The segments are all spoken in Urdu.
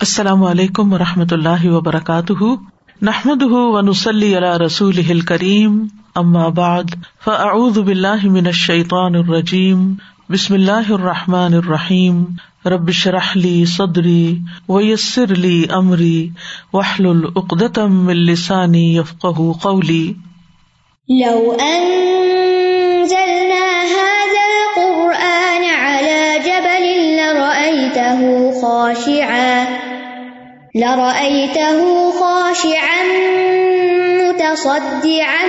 السلام علیکم و رحمۃ اللہ وبرکاتہ۔ نحمد ونسلی علی رسول کریم بعد، فاعوذ باللہ من الشیطان الرجیم، بسم اللہ الرحمٰن الرحیم۔ ربش رحلی صدری ویسر علی عمری وحل العقدم السانی یفق قولی۔ لو انزلنا هذا القرآن على جبل لرأيته خاشعا۔ لرأيته خاشعا متصدعا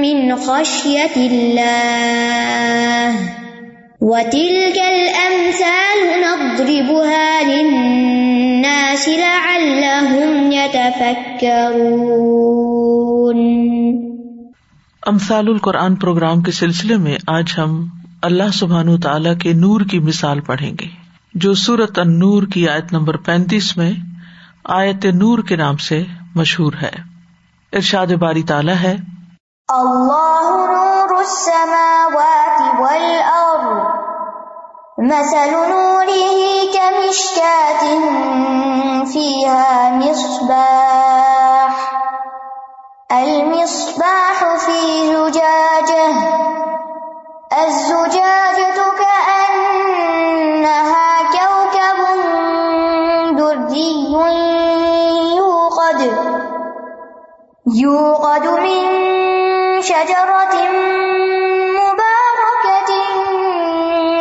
من خشية الله وتلك الأمثال نضربها للناس لعلهم يتفكرون امثال القرآن پروگرام کے سلسلے میں آج ہم اللہ سبحان تعالی کے نور کی مثال پڑھیں گے۔ جو سورت انور کی آیت نمبر پینتیس میں آیت نور کے نام سے مشہور ہے۔ ارشاد باری تالا ہے۔ اللہ نور السماوات والارض، مثل نوره كمشكات فيها مصباح، المصباح في زجاجة، الزجاجة كأنها يوقد من شجرة مباركة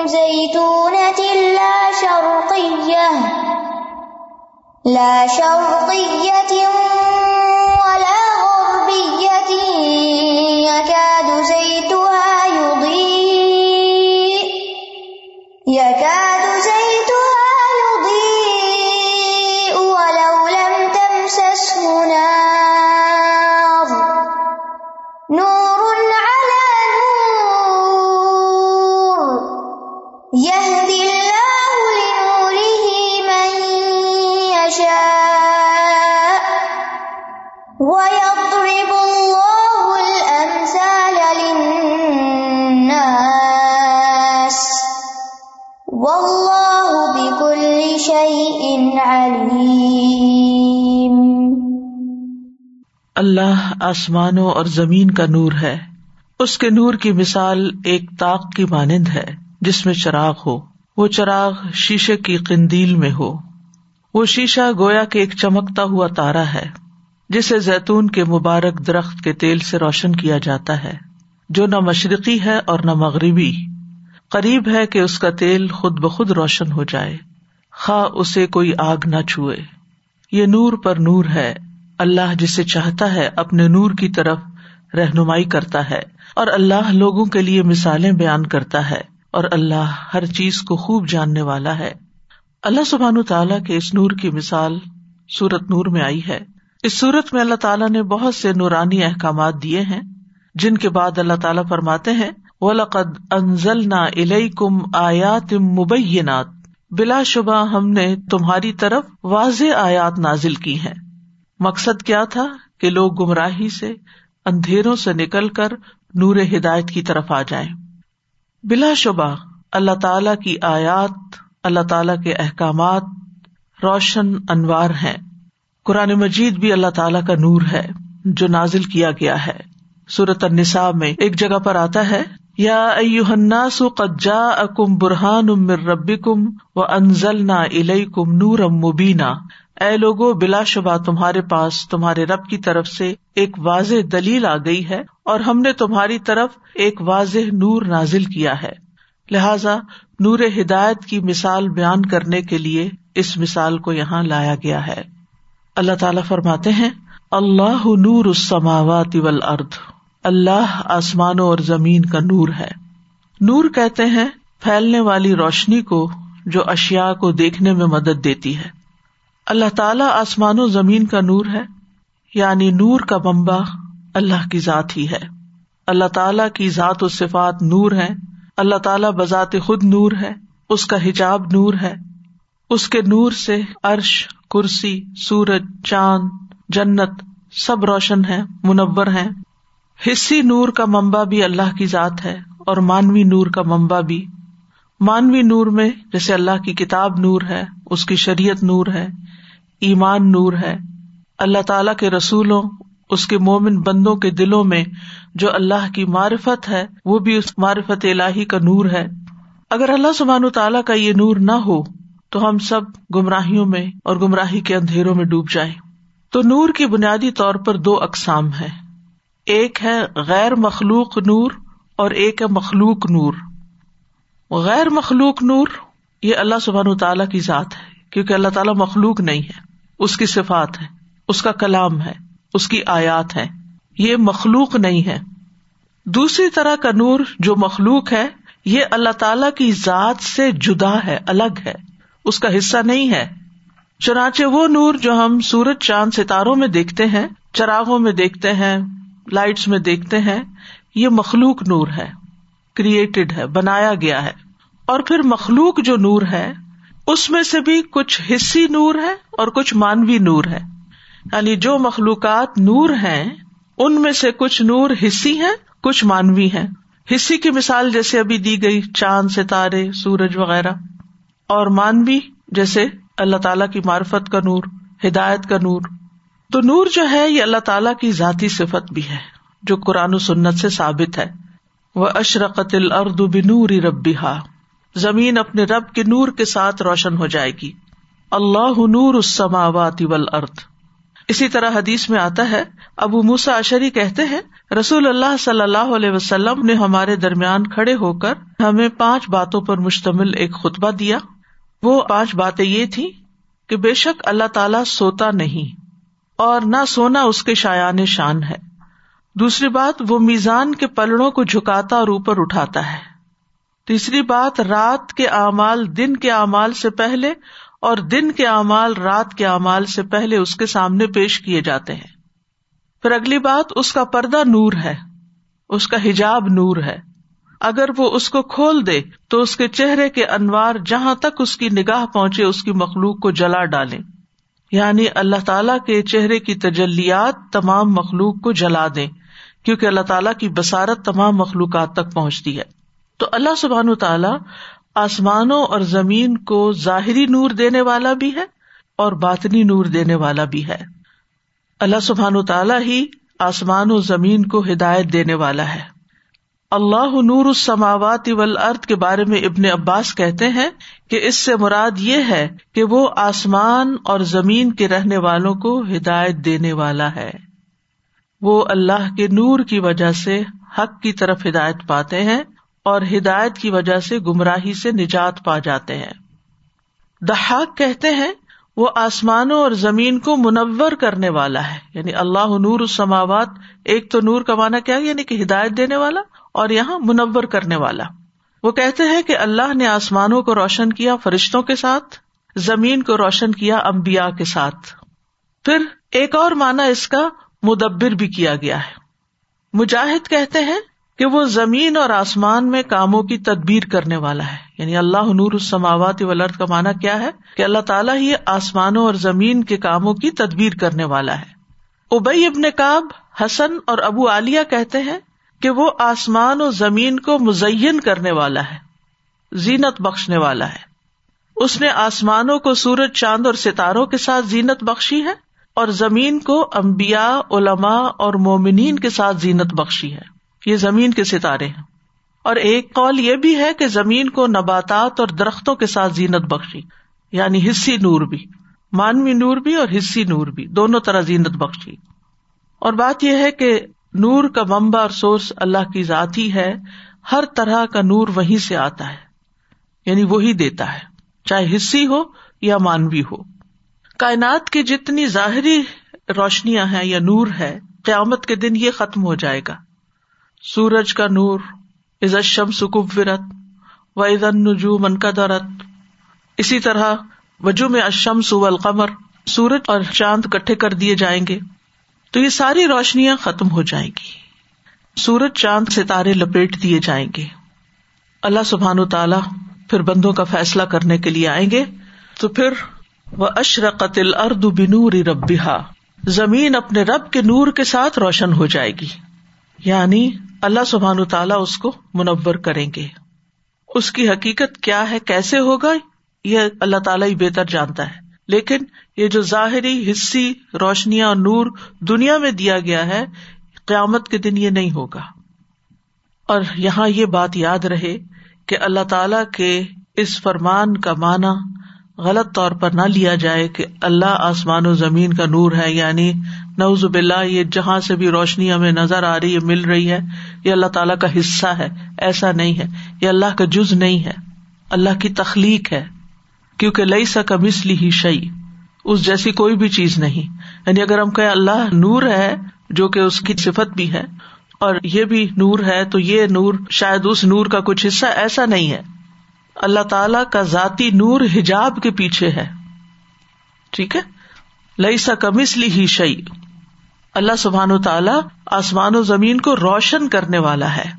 زيتونة لا شرقية لا شرقية آسمانوں اور زمین کا نور ہے۔ اس کے نور کی مثال ایک تاک کی مانند ہے، جس میں چراغ ہو۔ وہ چراغ شیشے کی قندیل میں ہو۔ وہ شیشہ گویا کے ایک چمکتا ہوا تارا ہے، جسے زیتون کے مبارک درخت کے تیل سے روشن کیا جاتا ہے۔ جو نہ مشرقی ہے اور نہ مغربی۔ قریب ہے کہ اس کا تیل خود بخود روشن ہو جائے۔ خا اسے کوئی آگ نہ چھوئے۔ یہ نور پر نور ہے۔ اللہ جسے چاہتا ہے اپنے نور کی طرف رہنمائی کرتا ہے اور اللہ لوگوں کے لیے مثالیں بیان کرتا ہے اور اللہ ہر چیز کو خوب جاننے والا ہے۔ اللہ سبحان تعالیٰ کے اس نور کی مثال سورت نور میں آئی ہے۔ اس سورت میں اللہ تعالیٰ نے بہت سے نورانی احکامات دیے ہیں، جن کے بعد اللہ تعالیٰ فرماتے ہیں و لقد انزل نا کم آیات مبینات۔ بلا شبہ ہم نے تمہاری طرف واضح آیات نازل کی ہیں۔ مقصد کیا تھا کہ لوگ گمراہی سے اندھیروں سے نکل کر نور ہدایت کی طرف آ جائیں۔ بلا شبہ اللہ تعالی کی آیات، اللہ تعالی کے احکامات روشن انوار ہیں۔ قرآن مجید بھی اللہ تعالیٰ کا نور ہے جو نازل کیا گیا ہے۔ سورت النساء میں ایک جگہ پر آتا ہے، یا الناس قد جاءکم برہان امر ربی کم و انزل نہ کم نور مبینہ اے لوگو، بلا شبہ تمہارے پاس، تمہارے رب کی طرف سے ایک واضح دلیل آ گئی ہے اور ہم نے تمہاری طرف ایک واضح نور نازل کیا ہے۔ لہذا نور ہدایت کی مثال بیان کرنے کے لیے اس مثال کو یہاں لایا گیا ہے۔ اللہ تعالی فرماتے ہیں، اللہ نور السماوات والارض، اللہ آسمانوں اور زمین کا نور ہے۔ نور کہتے ہیں، پھیلنے والی روشنی کو جو اشیا کو دیکھنے میں مدد دیتی ہے۔ اللہ تعالیٰ آسمان و زمین کا نور ہے یعنی نور کا بمبا اللہ کی ذات ہی ہے۔ اللہ تعالیٰ کی ذات و صفات نور ہے اللہ تعالیٰ بذات خود نور ہے، اس کا حجاب نور ہے۔ اس کے نور سے عرش، کرسی، سورج، چاند، جنت سب روشن ہے منور ہے حصی نور کا ممبا بھی اللہ کی ذات ہے اور مانوی نور کا ممبا بھی۔ مانوی نور میں جیسے اللہ کی کتاب نور ہے، اس کی شریعت نور ہے۔ ایمان نور ہے۔ اللہ تعالی کے رسولوں، اس کے مومن بندوں کے دلوں میں جو اللہ کی معرفت ہے، وہ بھی اس معرفت الہی کا نور ہے۔ اگر اللہ سبحان تعالیٰ کا یہ نور نہ ہو، تو ہم سب گمراہیوں میں اور گمراہی کے اندھیروں میں ڈوب جائیں۔ تو نور کی بنیادی طور پر دو اقسام ہے ایک ہے غیر مخلوق نور اور ایک ہے مخلوق نور۔ غیر مخلوق نور، یہ اللہ سبحان تعالیٰ کی ذات ہے، کیونکہ اللہ تعالیٰ مخلوق نہیں ہے۔ اس کی صفات ہے اس کا کلام ہے، اس کی آیات ہے یہ مخلوق نہیں ہے۔ دوسری طرح کا نور جو مخلوق ہے، یہ اللہ تعالی کی ذات سے جدا ہے، الگ ہے۔ اس کا حصہ نہیں ہے۔ چنانچہ وہ نور جو ہم سورج، چاند، ستاروں میں دیکھتے ہیں، چراغوں میں دیکھتے ہیں، لائٹس میں دیکھتے ہیں، یہ مخلوق نور ہے۔ کریٹڈ ہے، بنایا گیا ہے۔ اور پھر مخلوق جو نور ہے اس میں سے بھی کچھ حصی نور ہے اور کچھ مانوی نور ہے۔ یعنی جو مخلوقات نور ہیں، ان میں سے کچھ نور حصی ہیں، کچھ مانوی ہیں۔ حصی کی مثال جیسے ابھی دی گئی چاند، ستارے، سورج وغیرہ۔ اور مانوی جیسے اللہ تعالی کی معرفت کا نور، ہدایت کا نور۔ تو نور جو ہے، یہ اللہ تعالیٰ کی ذاتی صفت بھی ہے، جو قرآن و سنت سے ثابت ہے۔ وہ اشرقت الرد بنور ربی زمین اپنے رب کے نور کے ساتھ روشن ہو جائے گی۔ اللہ نور السماوات والارض۔ اسی طرح حدیث میں آتا ہے، ابو موسا اشری کہتے ہیں، رسول اللہ صلی اللہ علیہ وسلم نے ہمارے درمیان کھڑے ہو کر ہمیں پانچ باتوں پر مشتمل ایک خطبہ دیا۔ وہ پانچ باتیں یہ تھی کہ بے شک اللہ تعالی سوتا نہیں اور نہ سونا اس کے شایان شان ہے۔ دوسری بات، وہ میزان کے پلڑوں کو جھکاتا اور اوپر اٹھاتا ہے۔ تیسری بات، رات کے اعمال دن کے اعمال سے پہلے اور دن کے اعمال رات کے اعمال سے پہلے اس کے سامنے پیش کیے جاتے ہیں۔ پھر اگلی بات، اس کا پردہ نور ہے، اس کا حجاب نور ہے۔ اگر وہ اس کو کھول دے تو اس کے چہرے کے انوار جہاں تک اس کی نگاہ پہنچے، اس کی مخلوق کو جلا ڈالے یعنی اللہ تعالی کے چہرے کی تجلیات تمام مخلوق کو جلا دے کیونکہ اللہ تعالیٰ کی بسارت تمام مخلوقات تک پہنچتی ہے۔ تو اللہ سبحان تعالیٰ آسمانوں اور زمین کو ظاہری نور دینے والا بھی ہے اور باطنی نور دینے والا بھی ہے۔ اللہ سبحان تعالیٰ ہی آسمان و زمین کو ہدایت دینے والا ہے۔ اللہ نور السماوات والارض کے بارے میں ابن عباس کہتے ہیں کہ اس سے مراد یہ ہے کہ وہ آسمان اور زمین کے رہنے والوں کو ہدایت دینے والا ہے۔ وہ اللہ کے نور کی وجہ سے حق کی طرف ہدایت پاتے ہیں۔ اور ہدایت کی وجہ سے گمراہی سے نجات پا جاتے ہیں۔ دہاق کہتے ہیں، وہ آسمانوں اور زمین کو منور کرنے والا ہے۔ یعنی اللہ نور السماوات، ایک تو نور کا مانا کیا یعنی کہ ہدایت دینے والا اور یہاں منور کرنے والا۔ وہ کہتے ہیں کہ اللہ نے آسمانوں کو روشن کیا فرشتوں کے ساتھ، زمین کو روشن کیا امبیا کے ساتھ۔ پھر ایک اور مانا اس کا مدبر بھی کیا گیا ہے۔ مجاہد کہتے ہیں کہ وہ زمین اور آسمان میں کاموں کی تدبیر کرنے والا ہے۔ یعنی اللہ نور السماوات ولرد کا مانا کیا ہے؟ کہ اللہ تعالیٰ ہی آسمانوں اور زمین کے کاموں کی تدبیر کرنے والا ہے۔ ابئی ابن کاب حسن اور ابو عالیہ کہتے ہیں کہ وہ آسمان و زمین کو مزین کرنے والا ہے، زینت بخشنے والا ہے۔ اس نے آسمانوں کو سورج، چاند اور ستاروں کے ساتھ زینت بخشی ہے اور زمین کو امبیا علما اور مومنین کے ساتھ زینت بخشی ہے۔ یہ زمین کے ستارے ہیں۔ اور ایک قول یہ بھی ہے کہ زمین کو نباتات اور درختوں کے ساتھ زینت بخشی یعنی حصی نور بھی، مانوی نور بھی اور حصی نور بھی، دونوں طرح زینت بخشی۔ اور بات یہ ہے کہ نور کا ممبا اور سورس اللہ کی ذات ہی ہے، ہر طرح کا نور وہیں سے آتا ہے یعنی وہی دیتا ہے، چاہے حصی ہو یا مانوی ہو۔ کائنات کی جتنی ظاہری روشنیاں ہیں یا نور ہے، قیامت کے دن یہ ختم ہو جائے گا۔ سورج کا نور عزت سکوبرت و عزن نجو من کا درت اسی طرح وجو میں اشم سو القمر سورج اور چاند کٹھے کر دیے جائیں گے۔ تو یہ ساری روشنیاں ختم ہو جائیں گی۔ سورج چاند ستارے لپیٹ دیے جائیں گے۔ اللہ سبحان تعالی پھر بندوں کا فیصلہ کرنے کے لیے آئیں گے۔ تو پھر وہ اشرقت الرد بنور ربا زمین اپنے رب کے نور کے ساتھ روشن ہو جائے گی۔ یعنی اللہ سبحان تعالیٰ اس کو منور کریں گے۔ اس کی حقیقت کیا ہے؟ کیسے ہوگا؟ یہ اللہ تعالیٰ ہی بہتر جانتا ہے۔ لیکن یہ جو ظاہری حصی، روشنیاں اور نور دنیا میں دیا گیا ہے، قیامت کے دن یہ نہیں ہوگا۔ اور یہاں یہ بات یاد رہے کہ اللہ تعالی کے اس فرمان کا معنی غلط طور پر نہ لیا جائے کہ اللہ آسمان و زمین کا نور ہے یعنی نوز باللہ یہ جہاں سے بھی روشنی ہمیں نظر آ رہی ہے، مل رہی ہے، یہ اللہ تعالیٰ کا حصہ ہے، ایسا نہیں ہے، یہ اللہ کا جز نہیں ہے، اللہ کی تخلیق ہے، کیونکہ لئی سا کا مسلی ہی شعی اس جیسی کوئی بھی چیز نہیں۔ یعنی اگر ہم کہ اللہ نور ہے، جو کہ اس کی صفت بھی ہے، اور یہ بھی نور ہے، تو یہ نور شاید اس نور کا کچھ حصہ ایسا نہیں ہے۔ اللہ تعالی کا ذاتی نور حجاب کے پیچھے ہے۔ ٹھیک ہے؟ لئی سا کمسلی ہی شعی اللہ سبحان و تعالی آسمان و زمین کو روشن کرنے والا ہے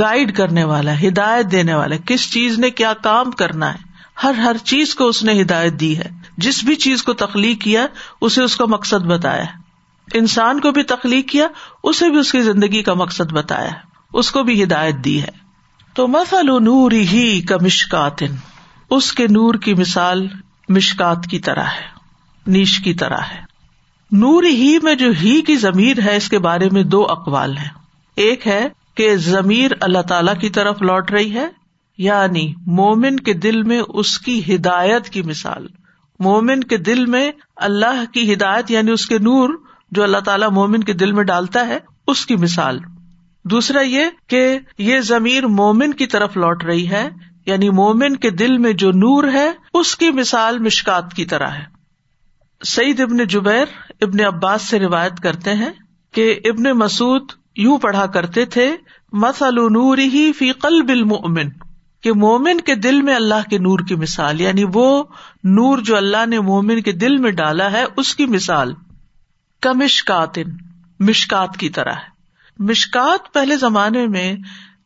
گائڈ کرنے والا ہے ہدایت دینے والا۔ ہے کس چیز نے کیا کام کرنا ہے؟ ہر ہر چیز کو اس نے ہدایت دی ہے۔ جس بھی چیز کو تخلیق کیا، اسے اس کا مقصد بتایا انسان کو بھی تخلیق کیا، اسے بھی اس کی زندگی کا مقصد بتایا اس کو بھی ہدایت دی ہے۔ تو مسل نور ہی کا مشکات اس کے نور کی مثال مشکات کی طرح ہے، نیش کی طرح ہے۔ نور ہی میں جو ہی کی ضمیر ہے، اس کے بارے میں دو اقوال ہے ایک ہے کہ ضمیر اللہ تعالی کی طرف لوٹ رہی ہے یعنی مومن کے دل میں اس کی ہدایت کی مثال۔ مومن کے دل میں اللہ کی ہدایت یعنی اس کے نور جو اللہ تعالیٰ مومن کے دل میں ڈالتا ہے، اس کی مثال۔ دوسرا یہ کہ یہ ضمیر مومن کی طرف لوٹ رہی ہے یعنی مومن کے دل میں جو نور ہے، اس کی مثال مشکات کی طرح ہے۔ سعید ابن جبیر ابن عباس سے روایت کرتے ہیں کہ ابن مسعد یوں پڑھا کرتے تھے مسل نور ہی فی قلب المؤمن۔ کہ مومن کے دل میں اللہ کے نور کی مثال یعنی وہ نور جو اللہ نے مومن کے دل میں ڈالا ہے، اس کی مثال۔ کمشکات مشکات کی طرح ہے۔ مشکات پہلے زمانے میں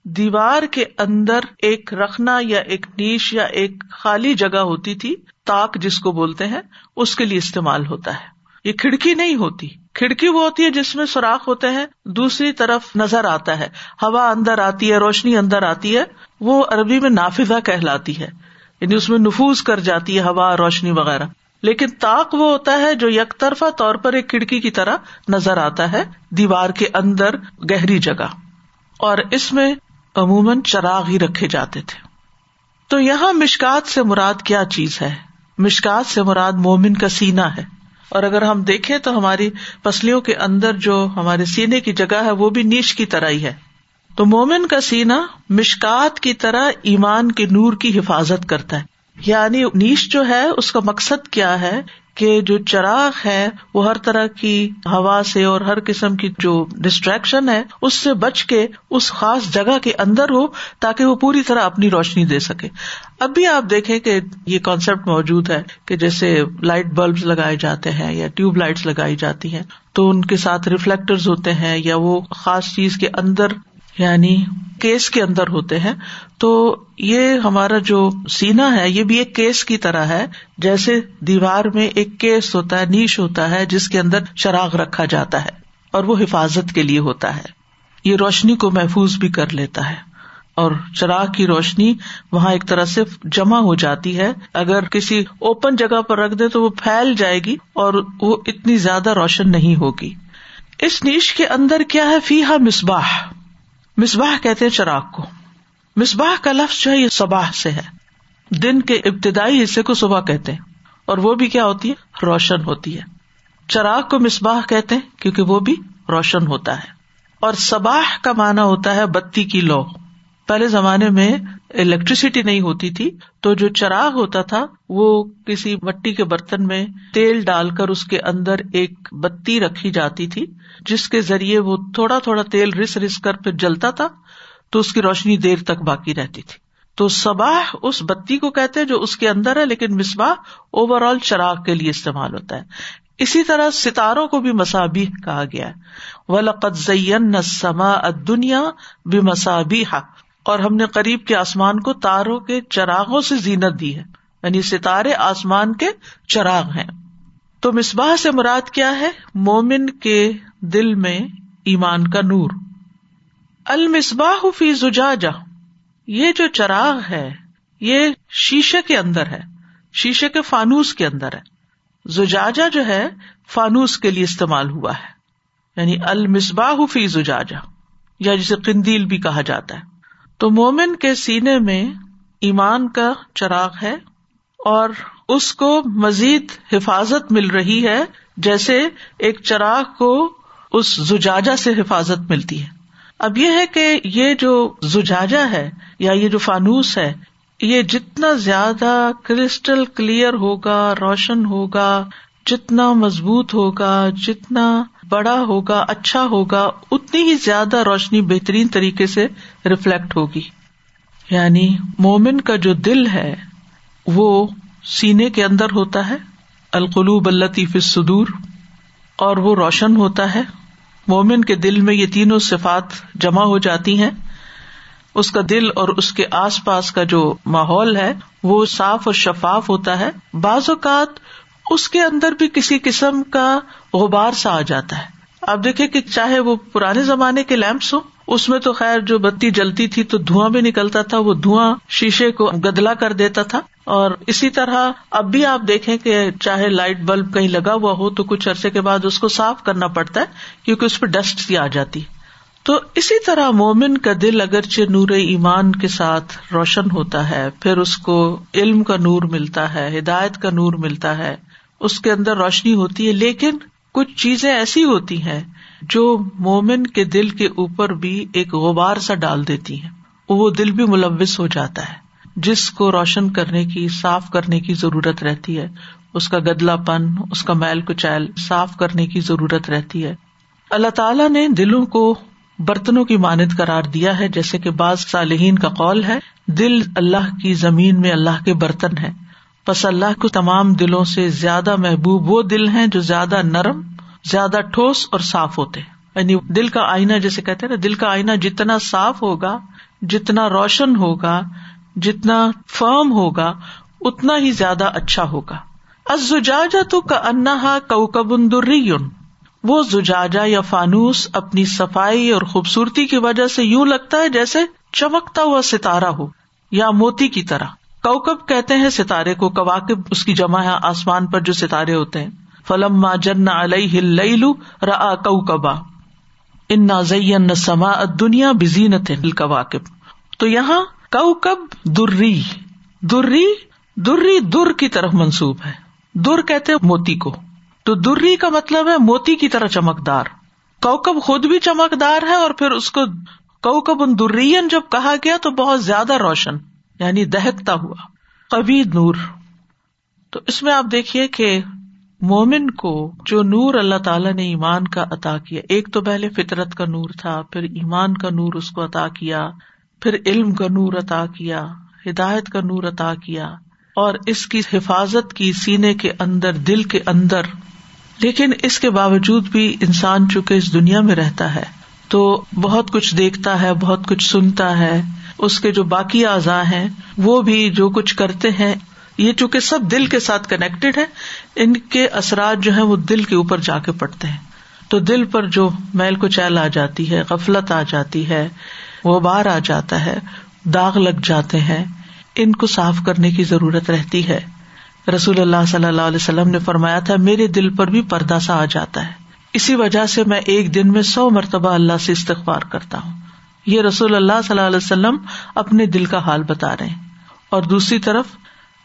دیوار کے اندر ایک رکھنا یا ایک نیش یا ایک خالی جگہ ہوتی تھی، تاک جس کو بولتے ہیں، اس کے لیے استعمال ہوتا ہے۔ یہ کھڑکی نہیں ہوتی۔ کھڑکی وہ ہوتی ہے جس میں سوراخ ہوتے ہیں، دوسری طرف نظر آتا ہے۔ ہوا اندر آتی ہے، روشنی اندر آتی ہے۔ وہ عربی میں نافذہ کہلاتی ہے یعنی اس میں نفوز کر جاتی ہے، ہوا، روشنی وغیرہ۔ لیکن تاک وہ ہوتا ہے جو یک طرفہ طور پر ایک کھڑکی کی طرح نظر آتا ہے، دیوار کے اندر گہری جگہ، اور اس میں عموماً چراغ ہی رکھے جاتے تھے۔ تو یہاں مشکات سے مراد کیا چیز ہے؟ مشکات سے مراد مومن کا سینا ہے۔ اور اگر ہم دیکھیں تو ہماری پسلیوں کے اندر جو ہمارے سینے کی جگہ ہے، وہ بھی نیچ کی طرح ہی ہے۔ تو مومن کا سینا مشکات کی طرح ایمان کے نور کی حفاظت کرتا ہے۔ یعنی نیش جو ہے، اس کا مقصد کیا ہے کہ جو چراغ ہے، وہ ہر طرح کی ہوا سے اور ہر قسم کی جو ڈسٹریکشن ہے، اس سے بچ کے اس خاص جگہ کے اندر ہو تاکہ وہ پوری طرح اپنی روشنی دے سکے۔ اب بھی آپ دیکھیں کہ یہ کانسیپٹ موجود ہے کہ جیسے لائٹ بلب لگائے جاتے ہیں یا ٹیوب لائٹس لگائی جاتی ہیں، تو ان کے ساتھ ریفلیکٹر ہوتے ہیں یا وہ خاص چیز کے اندر یعنی کیس کے اندر ہوتے ہیں، تو یہ ہمارا جو سینا ہے، یہ بھی ایک کیس کی طرح ہے۔ جیسے دیوار میں ایک کیس ہوتا ہے، نیش ہوتا ہے، جس کے اندر چراغ رکھا جاتا ہے اور وہ حفاظت کے لیے ہوتا ہے۔ یہ روشنی کو محفوظ بھی کر لیتا ہے۔ اور چراغ کی روشنی وہاں ایک طرح سے جمع ہو جاتی ہے۔ اگر کسی اوپن جگہ پر رکھ دے تو وہ پھیل جائے گی اور وہ اتنی زیادہ روشن نہیں ہوگی۔ اس نیش کے اندر کیا ہے؟ فی ہا مصباح۔ مصباح کہتے ہیں چراغ کو۔ مصباح کا لفظ جو ہے یہ صبح سے ہے۔ دن کے ابتدائی حصے کو صبح کہتے ہیں۔ اور وہ بھی کیا ہوتی ہے؟ روشن ہوتی ہے۔ چراغ کو مصباح کہتے ہیں کیونکہ وہ بھی روشن ہوتا ہے۔ اور سباہ کا مانا ہوتا ہے بتی کی لو۔ پہلے زمانے میں الیکٹریسٹی نہیں ہوتی تھی، تو جو چراغ ہوتا تھا، وہ کسی مٹی کے برتن میں تیل ڈال کر اس کے اندر ایک بتی رکھی جاتی تھی، جس کے ذریعے وہ تھوڑا تھوڑا تیل رس رس کر پھر جلتا تھا، تو اس کی روشنی دیر تک باقی رہتی تھی۔ تو سباہ اس بتی کو کہتے جو اس کے اندر ہے، لیکن مصباح اوور آل چراغ کے لیے استعمال ہوتا ہے۔ اسی طرح ستاروں کو بھی مسابی کہا گیا ہے۔ ولقت زین سما دنیا بھی مسابی اور ہم نے قریب کے آسمان کو تاروں کے چراغوں سے زینت دی ہے یعنی ستارے آسمان کے چراغ ہیں۔ تو مصباح سے مراد کیا ہے؟ مومن کے دل میں ایمان کا نور۔ المصباح فی زجاجہ، یہ جو چراغ ہے، یہ شیشے کے اندر ہے، شیشے کے فانوس کے اندر ہے۔ زجاجا جو ہے، فانوس کے لیے استعمال ہوا ہے یعنی المصباح فی زجاجا یا جسے قندیل بھی کہا جاتا ہے۔ تو مومن کے سینے میں ایمان کا چراغ ہے اور اس کو مزید حفاظت مل رہی ہے، جیسے ایک چراغ کو اس زجاجا سے حفاظت ملتی ہے۔ اب یہ ہے کہ یہ جو زجاجا ہے یا یہ جو فانوس ہے، یہ جتنا زیادہ کرسٹل کلیئر ہوگا، روشن ہوگا، جتنا مضبوط ہوگا، جتنا بڑا ہوگا اچھا ہوگا، اتنی ہی زیادہ روشنی بہترین طریقے سے ریفلیکٹ ہوگی۔ یعنی مومن کا جو دل ہے، وہ سینے کے اندر ہوتا ہے، القلوب الطیف صدور اور وہ روشن ہوتا ہے۔ مومن کے دل میں یہ تینوں صفات جمع ہو جاتی ہیں۔ اس کا دل اور اس کے آس پاس کا جو ماحول ہے، وہ صاف اور شفاف ہوتا ہے۔ بعض اوقات اس کے اندر بھی کسی قسم کا غبار سا آ جاتا ہے۔ آپ دیکھیں کہ چاہے وہ پرانے زمانے کے لیمپس ہو اس میں تو خیر جو بتی جلتی تھی تو دھواں بھی نکلتا تھا، وہ دھواں شیشے کو گدلا کر دیتا تھا۔ اور اسی طرح اب بھی آپ دیکھیں کہ چاہے لائٹ بلب کہیں لگا ہوا ہو تو کچھ عرصے کے بعد اس کو صاف کرنا پڑتا ہے، کیونکہ اس پہ ڈسٹ سی آ جاتی۔ تو اسی طرح مومن کا دل اگرچہ نور ایمان کے ساتھ روشن ہوتا ہے، پھر اس کو علم کا نور ملتا ہے، ہدایت کا نور ملتا ہے۔ اس کے اندر روشنی ہوتی ہے، لیکن کچھ چیزیں ایسی ہوتی ہیں جو مومن کے دل کے اوپر بھی ایک غبار سا ڈال دیتی ہیں۔ وہ دل بھی ملوث ہو جاتا ہے۔ جس کو روشن کرنے کی، صاف کرنے کی ضرورت رہتی ہے۔ اس کا گدلا پن، اس کا میل کچیل صاف کرنے کی ضرورت رہتی ہے۔ اللہ تعالیٰ نے دلوں کو برتنوں کی مانت قرار دیا ہے، جیسے کہ بعض صالحین کا قول ہے، دل اللہ کی زمین میں اللہ کے برتن ہے بس اللہ کو تمام دلوں سے زیادہ محبوب وہ دل ہیں جو زیادہ نرم، زیادہ ٹھوس اور صاف ہوتے یعنی دل کا آئینہ جیسے کہتے نا، دل کا آئینہ جتنا صاف ہوگا، جتنا روشن ہوگا، جتنا فرم ہوگا، اتنا ہی زیادہ اچھا ہوگا۔ ازاجا تو کا انہا کوکبن وہ زجاجا یا فانوس اپنی صفائی اور خوبصورتی کی وجہ سے یوں لگتا ہے جیسے چمکتا ہوا ستارہ ہو یا موتی کی طرح۔ کوکب کہتے ہیں ستارے کو، کواکب اس کی جمع ہے آسمان پر جو ستارے ہوتے ہیں۔ فلم جن علیہ لو را کوکبا۔ ان نہ سما دنیا بزینت کواکب تو یہاں کوکب دری دری دری در کی طرف منسوب ہے۔ در کہتے موتی کو۔ تو دری کا مطلب ہے موتی کی طرح چمکدار۔ کوکب خود بھی چمکدار ہے اور پھر اس کو کوکب ان درین جب کہا گیا تو بہت زیادہ روشن۔ یعنی دہکتا ہوا کبھی نور۔ تو اس میں آپ دیکھیے کہ مومن کو جو نور اللہ تعالیٰ نے ایمان کا عطا کیا، ایک تو پہلے فطرت کا نور تھا، پھر ایمان کا نور اس کو عطا کیا، پھر علم کا نور عطا کیا، ہدایت کا نور عطا کیا، اور اس کی حفاظت کی سینے کے اندر، دل کے اندر۔ لیکن اس کے باوجود بھی انسان چونکہ اس دنیا میں رہتا ہے، تو بہت کچھ دیکھتا ہے، بہت کچھ سنتا ہے۔ اس کے جو باقی اعضاء ہیں، وہ بھی جو کچھ کرتے ہیں، یہ چونکہ سب دل کے ساتھ کنیکٹڈ ہے ان کے اثرات جو ہے وہ دل کے اوپر جا کے پڑتے ہیں۔ تو دل پر جو میل کو چیل آ جاتی ہے، غفلت آ جاتی ہے وہ باہر آ جاتا ہے، داغ لگ جاتے ہیں، ان کو صاف کرنے کی ضرورت رہتی ہے۔ رسول اللہ صلی اللہ علیہ وسلم نے فرمایا تھا، میرے دل پر بھی پردہ سا آ جاتا ہے۔ اسی وجہ سے میں ایک دن میں سو مرتبہ اللہ سے استغبار کرتا ہوں۔ یہ رسول اللہ صلی اللہ علیہ وسلم اپنے دل کا حال بتا رہے ہیں۔ اور دوسری طرف،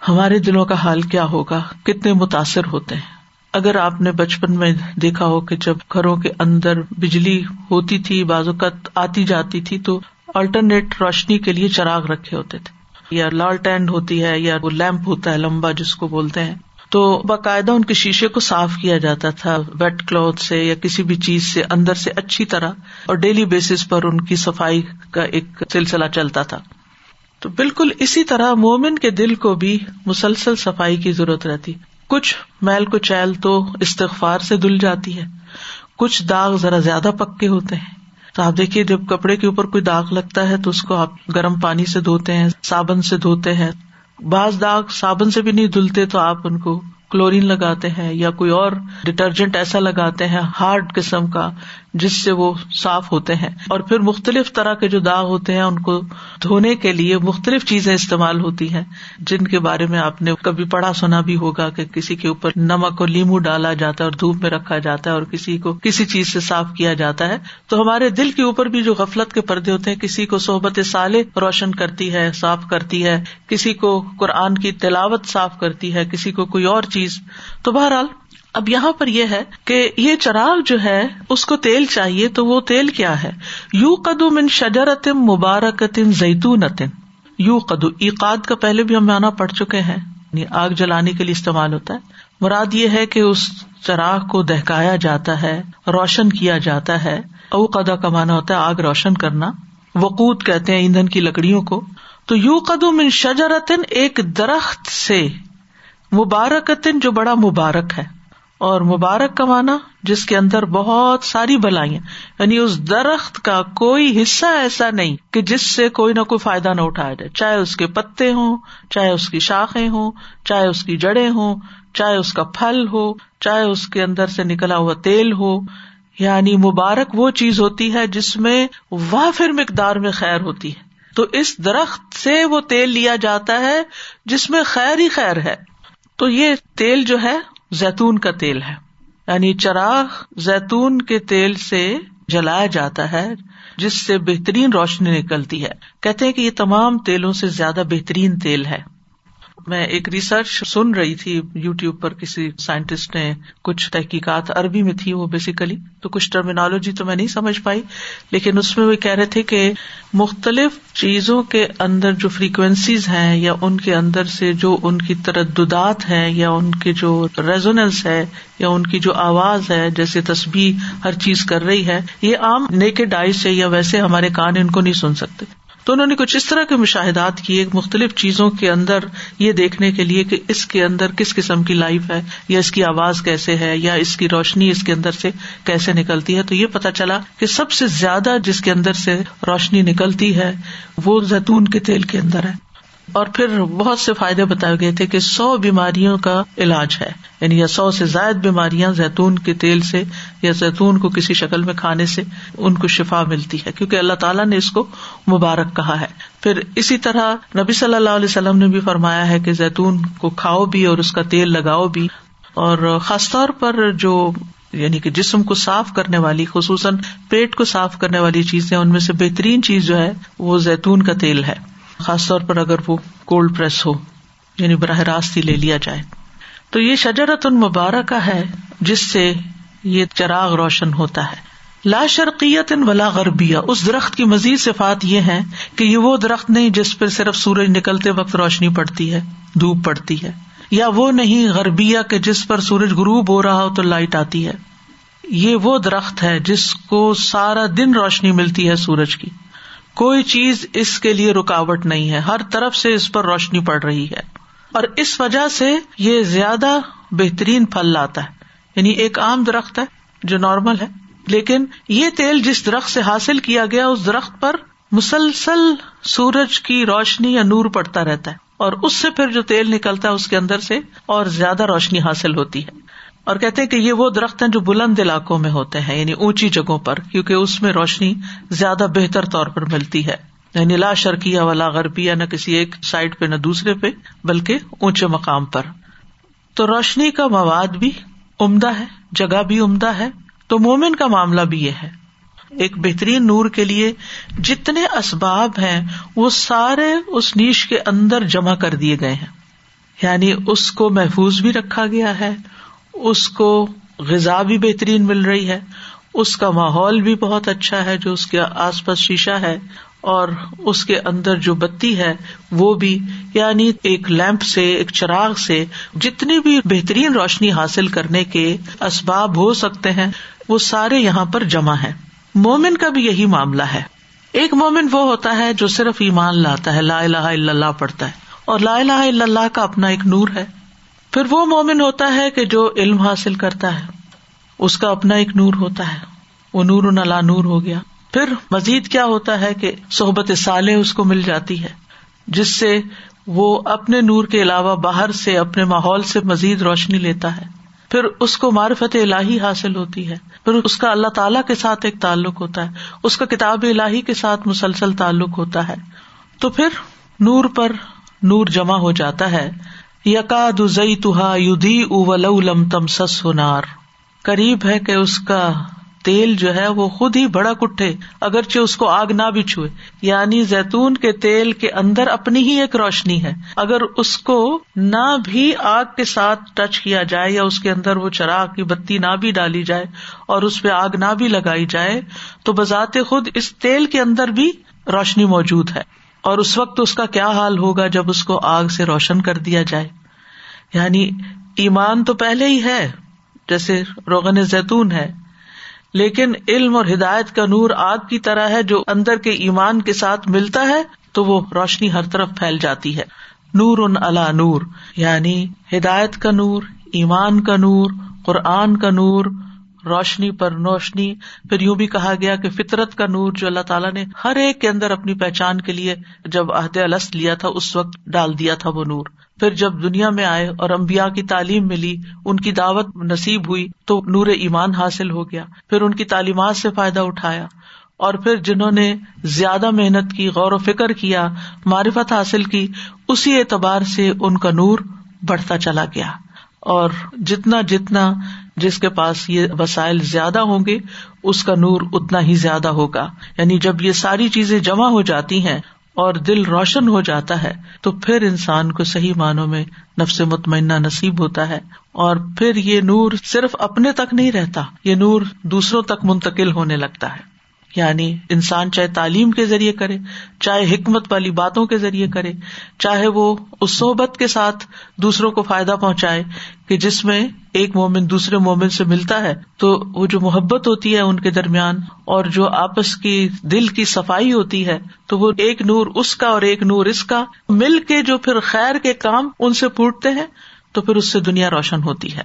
ہمارے دلوں کا حال کیا ہوگا؟ کتنے متاثر ہوتے ہیں۔ اگر آپ نے بچپن میں دیکھا ہو کہ جب گھروں کے اندر بجلی ہوتی تھی بازوقت آتی جاتی تھی، تو آلٹرنیٹ روشنی کے لیے چراغ رکھے ہوتے تھے۔ یا لال ٹینڈ ہوتی ہے، یا وہ لیمپ ہوتا ہے، لمبا جس کو بولتے ہیں۔ تو باقاعدہ ان کے شیشے کو صاف کیا جاتا تھا ویٹ کلوتھ سے یا کسی بھی چیز سے اندر سے اچھی طرح، اور ڈیلی بیسس پر ان کی صفائی کا ایک سلسلہ چلتا تھا۔ تو بالکل اسی طرح مومن کے دل کو بھی مسلسل صفائی کی ضرورت رہتی۔ کچھ میل کو چیل تو استغفار سے دل جاتی ہے۔ کچھ داغ ذرا زیادہ پکے ہوتے ہیں۔ تو آپ دیکھیے، جب کپڑے کے اوپر کوئی داغ لگتا ہے تو اس کو آپ گرم پانی سے دھوتے ہیں، صابن سے دھوتے ہیں۔ بعض داغ صابن سے بھی نہیں دھلتے تو آپ ان کو کلورین لگاتے ہیں یا کوئی اور ڈٹرجنٹ ایسا لگاتے ہیں ہارڈ قسم کا جس سے وہ صاف ہوتے ہیں اور پھر مختلف طرح کے جو داغ ہوتے ہیں ان کو دھونے کے لیے مختلف چیزیں استعمال ہوتی ہیں، جن کے بارے میں آپ نے کبھی پڑھا سنا بھی ہوگا کہ کسی کے اوپر نمک اور لیمو ڈالا جاتا ہے اور دھوپ میں رکھا جاتا ہے اور کسی کو کسی چیز سے صاف کیا جاتا ہے۔ تو ہمارے دل کے اوپر بھی جو غفلت کے پردے ہوتے ہیں، کسی کو صحبت سالے روشن کرتی ہے، صاف کرتی ہے، کسی کو قرآن کی تلاوت صاف کرتی ہے، کسی کو کوئی اور چیز۔ تو بہرحال اب یہاں پر یہ ہے کہ یہ چراغ جو ہے، اس کو تیل چاہیے تو وہ تیل کیا ہے؟ یو قدم ان شجرتم مبارکتن زیتون یو قدو ایقاد کا پہلے بھی ہم مانا پڑ چکے ہیں۔ یعنی آگ جلانے کے لیے استعمال ہوتا ہے۔ مراد یہ ہے کہ اس چراغ کو دہکایا جاتا ہے، روشن کیا جاتا ہے۔ او قدا کا مانا ہوتا ہے آگ روشن کرنا۔ وقوت کہتے ہیں ایندھن کی لکڑیوں کو۔ تو یو قدم ان شجرتن، ایک درخت سے مبارکتن جو بڑا مبارک ہے۔ اور مبارک کا جس کے اندر بہت ساری بلائیاں یعنی اس درخت کا کوئی حصہ ایسا نہیں کہ جس سے کوئی نہ کوئی فائدہ نہ اٹھایا جائے۔ چاہے اس کے پتے ہوں، چاہے اس کی شاخیں ہوں، چاہے اس کی جڑیں ہوں، چاہے اس کا پھل ہو، چاہے اس کے اندر سے نکلا ہوا تیل ہو۔ یعنی مبارک وہ چیز ہوتی ہے جس میں وافر مقدار میں خیر ہوتی ہے۔ تو اس درخت سے وہ تیل لیا جاتا ہے جس میں خیر ہی خیر ہے۔ تو یہ تیل جو ہے زیتون کا تیل ہے۔ یعنی چراغ زیتون کے تیل سے جلایا جاتا ہے، جس سے بہترین روشنی نکلتی ہے۔ کہتے ہیں کہ یہ تمام تیلوں سے زیادہ بہترین تیل ہے۔ میں ایک ریسرچ سن رہی تھی یو ٹیوب پر کسی سائنٹسٹ نے کچھ تحقیقات عربی میں تھی وہ بیسیکلی تو کچھ ٹرمینالوجی تو میں نہیں سمجھ پائی، لیکن اس میں وہ کہہ رہے تھے کہ مختلف چیزوں کے اندر جو فریکوینسیز ہیں یا ان کے اندر سے جو ان کی ترددات ہے یا ان کے جو ریزوننس ہے یا ان کی جو آواز ہے، جیسے تصبیح ہر چیز کر رہی ہے، یہ عام نیکڈ آئی سے یا ویسے ہمارے کان ان کو نہیں سن سکتے۔ تو انہوں نے کچھ اس طرح کے مشاہدات کیے مختلف چیزوں کے اندر، یہ دیکھنے کے لیے کہ اس کے اندر کس قسم کی لائف ہے، یا اس کی آواز کیسے ہے، یا اس کی روشنی اس کے اندر سے کیسے نکلتی ہے۔ تو یہ پتا چلا کہ سب سے زیادہ جس کے اندر سے روشنی نکلتی ہے، وہ زیتون کے تیل کے اندر ہے۔ اور پھر بہت سے فائدے بتائے گئے تھے کہ سو بیماریوں کا علاج ہے۔ یعنی یا سو سے زائد بیماریاں زیتون کے تیل سے یا زیتون کو کسی شکل میں کھانے سے ان کو شفا ملتی ہے۔ کیونکہ اللہ تعالیٰ نے اس کو مبارک کہا ہے۔ پھر اسی طرح نبی صلی اللہ علیہ وسلم نے بھی فرمایا ہے کہ زیتون کو کھاؤ بھی اور اس کا تیل لگاؤ بھی۔ اور خاص طور پر جو یعنی کہ جسم کو صاف کرنے والی، خصوصاً پیٹ کو صاف کرنے والی چیزیں، ان میں سے بہترین چیز جو ہے وہ زیتون کا تیل ہے۔ خاص طور پر اگر وہ کولڈ پریس ہو یعنی براہ راست ہی لے لیا جائے۔ تو یہ شجرت ان مبارک ہے جس سے یہ چراغ روشن ہوتا ہے۔ لا شرقیت ان ولا غربیہ۔ اس درخت کی مزید صفات یہ ہے کہ یہ وہ درخت نہیں جس پہ صرف سورج نکلتے وقت روشنی پڑتی ہے، دھوپ پڑتی ہے۔ یا وہ نہیں غربیہ کے جس پر سورج غروب ہو رہا ہو تو لائٹ آتی ہے۔ یہ وہ درخت ہے جس کو سارا دن روشنی ملتی ہے سورج کی۔ کوئی چیز اس کے لیے رکاوٹ نہیں ہے ہر طرف سے اس پر روشنی پڑ رہی ہے اور اس وجہ سے یہ زیادہ بہترین پھل لاتا ہے یعنی ایک عام درخت ہے جو نارمل ہے لیکن یہ تیل جس درخت سے حاصل کیا گیا اس درخت پر مسلسل سورج کی روشنی یا نور پڑتا رہتا ہے اور اس سے پھر جو تیل نکلتا ہے اس کے اندر سے اور زیادہ روشنی حاصل ہوتی ہے اور کہتے کہ یہ وہ درخت ہیں جو بلند علاقوں میں ہوتے ہیں یعنی اونچی جگہوں پر، کیونکہ اس میں روشنی زیادہ بہتر طور پر ملتی ہے۔ یعنی لا شرکیا والا غربیا نہ کسی ایک سائڈ پہ نہ دوسرے پہ، بلکہ اونچے مقام پر۔ تو روشنی کا مواد بھی عمدہ ہے، جگہ بھی عمدہ ہے۔ تو مومن کا معاملہ بھی یہ ہے۔ ایک بہترین نور کے لیے جتنے اسباب ہیں، وہ سارے اس نیش کے اندر جمع کر دیے گئے ہیں۔ یعنی اس کو محفوظ بھی رکھا گیا ہے اس کو غذا بھی بہترین مل رہی ہے، اس کا ماحول بھی بہت اچھا ہے جو اس کے آس پاس شیشہ ہے، اور اس کے اندر جو بتی ہے، وہ بھی یعنی ایک لیمپ سے، ایک چراغ سے جتنی بھی بہترین روشنی حاصل کرنے کے اسباب ہو سکتے ہیں، وہ سارے یہاں پر جمع ہے مومن کا بھی یہی معاملہ ہے۔ ایک مومن وہ ہوتا ہے جو صرف ایمان لاتا ہے، لا الہ الا اللہ پڑھتا ہے، اور لا الہ الا اللہ کا اپنا ایک نور ہے۔ پھر وہ مومن ہوتا ہے کہ جو علم حاصل کرتا ہے، اس کا اپنا ایک نور ہوتا ہے۔ وہ نور نلا نور ہو گیا۔ پھر مزید کیا ہوتا ہے کہ صحبت سالے اس کو مل جاتی ہے، جس سے وہ اپنے نور کے علاوہ باہر سے اپنے ماحول سے مزید روشنی لیتا ہے۔ پھر اس کو معرفت الہی حاصل ہوتی ہے۔ پھر اس کا اللہ تعالیٰ کے ساتھ ایک تعلق ہوتا ہے۔ اس کا کتاب الہی کے ساتھ مسلسل تعلق ہوتا ہے۔ تو پھر نور پر نور جمع ہو جاتا ہے۔ یقا دئی تہا یدھی اولم تم سس ہنار قریب ہے کہ اس کا تیل جو ہے وہ خود ہی بڑا کٹھے، اگرچہ اس کو آگ نہ بھی چھوئے۔ یعنی زیتون کے تیل کے اندر اپنی ہی ایک روشنی ہے۔ اگر اس کو نہ بھی آگ کے ساتھ ٹچ کیا جائے یا اس کے اندر وہ چراغ کی بتی نہ بھی ڈالی جائے اور اس پہ آگ نہ بھی لگائی جائے، تو بذات خود اس تیل کے اندر بھی روشنی موجود ہے۔ اور اس وقت اس کا کیا حال ہوگا جب اس کو آگ سے روشن کر دیا جائے؟ یعنی ایمان تو پہلے ہی ہے، جیسے روغن زیتون ہے، لیکن علم اور ہدایت کا نور آگ کی طرح ہے جو اندر کے ایمان کے ساتھ ملتا ہے، تو وہ روشنی ہر طرف پھیل جاتی ہے۔ نور ان اللہ نور یعنی ہدایت کا نور، ایمان کا نور، قرآن کا نور روشنی پر روشنی پھر یوں بھی کہا گیا کہ فطرت کا نور جو اللہ تعالیٰ نے ہر ایک کے اندر اپنی پہچان کے لیے جب عہد الس لیا تھا، اس وقت ڈال دیا تھا وہ نور۔ پھر جب دنیا میں آئے اور امبیا کی تعلیم ملی، ان کی دعوت نصیب ہوئی، تو نور ایمان حاصل ہو گیا۔ پھر ان کی تعلیمات سے فائدہ اٹھایا۔ اور پھر جنہوں نے زیادہ محنت کی، غور و فکر کیا، معرفت حاصل کی، اسی اعتبار سے ان کا نور بڑھتا چلا گیا۔ اور جتنا جتنا جس کے پاس یہ وسائل زیادہ ہوں گے، اس کا نور اتنا ہی زیادہ ہوگا۔ یعنی جب یہ ساری چیزیں جمع ہو جاتی ہیں اور دل روشن ہو جاتا ہے، تو پھر انسان کو صحیح معنوں میں نفس مطمئنہ نصیب ہوتا ہے۔ اور پھر یہ نور صرف اپنے تک نہیں رہتا، یہ نور دوسروں تک منتقل ہونے لگتا ہے۔ یعنی انسان چاہے تعلیم کے ذریعے کرے، چاہے حکمت والی باتوں کے ذریعے کرے، چاہے وہ اس صحبت کے ساتھ دوسروں کو فائدہ پہنچائے کہ جس میں ایک مومن دوسرے مومن سے ملتا ہے، تو وہ جو محبت ہوتی ہے ان کے درمیان اور جو آپس کی دل کی صفائی ہوتی ہے، تو وہ ایک نور اس کا اور ایک نور اس کا مل کے جو پھر خیر کے کام ان سے پوٹتے ہیں، تو پھر اس سے دنیا روشن ہوتی ہے،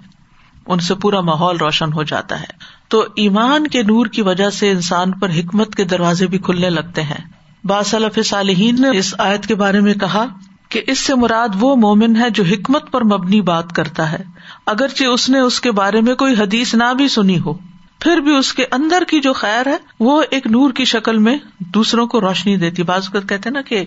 ان سے پورا ماحول روشن ہو جاتا ہے۔ تو ایمان کے نور کی وجہ سے انسان پر حکمت کے دروازے بھی کھلنے لگتے ہیں۔ باصلف صالحین نے اس آیت کے بارے میں کہا کہ اس سے مراد وہ مومن ہے جو حکمت پر مبنی بات کرتا ہے۔ اگرچہ اس نے اس کے بارے میں کوئی حدیث نہ بھی سنی ہو، پھر بھی اس کے اندر کی جو خیر ہے، وہ ایک نور کی شکل میں دوسروں کو روشنی دیتی۔ بعض کہتے نا کہ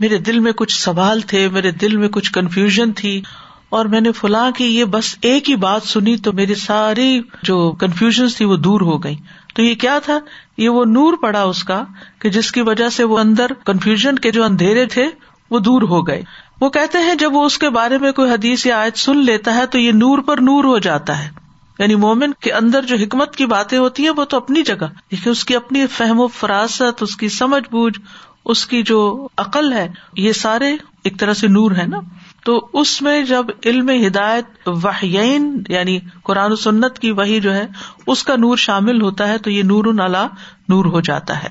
میرے دل میں کچھ سوال تھے، میرے دل میں کچھ کنفیوژن تھی۔ اور میں نے فلاں کی یہ بس ایک ہی بات سنی تو میری ساری جو کنفیوژن تھی وہ دور ہو گئی۔ تو یہ کیا تھا؟ یہ وہ نور پڑا اس کا کہ جس کی وجہ سے وہ اندر کنفیوژن کے جو اندھیرے تھے وہ دور ہو گئے۔ وہ کہتے ہیں جب وہ اس کے بارے میں کوئی حدیث یا آیت سن لیتا ہے تو یہ نور پر نور ہو جاتا ہے۔ یعنی مومن کے اندر جو حکمت کی باتیں ہوتی ہیں وہ تو اپنی جگہ، لیکن اس کی اپنی فہم و فراست، اس کی سمجھ بوجھ، اس کی جو عقل ہے، یہ سارے ایک طرح سے نور ہے نا۔ تو اس میں جب علم ہدایت وحین یعنی قرآن و سنت کی وہی جو ہے، اس کا نور شامل ہوتا ہے، تو یہ نور اللہ نور ہو جاتا ہے۔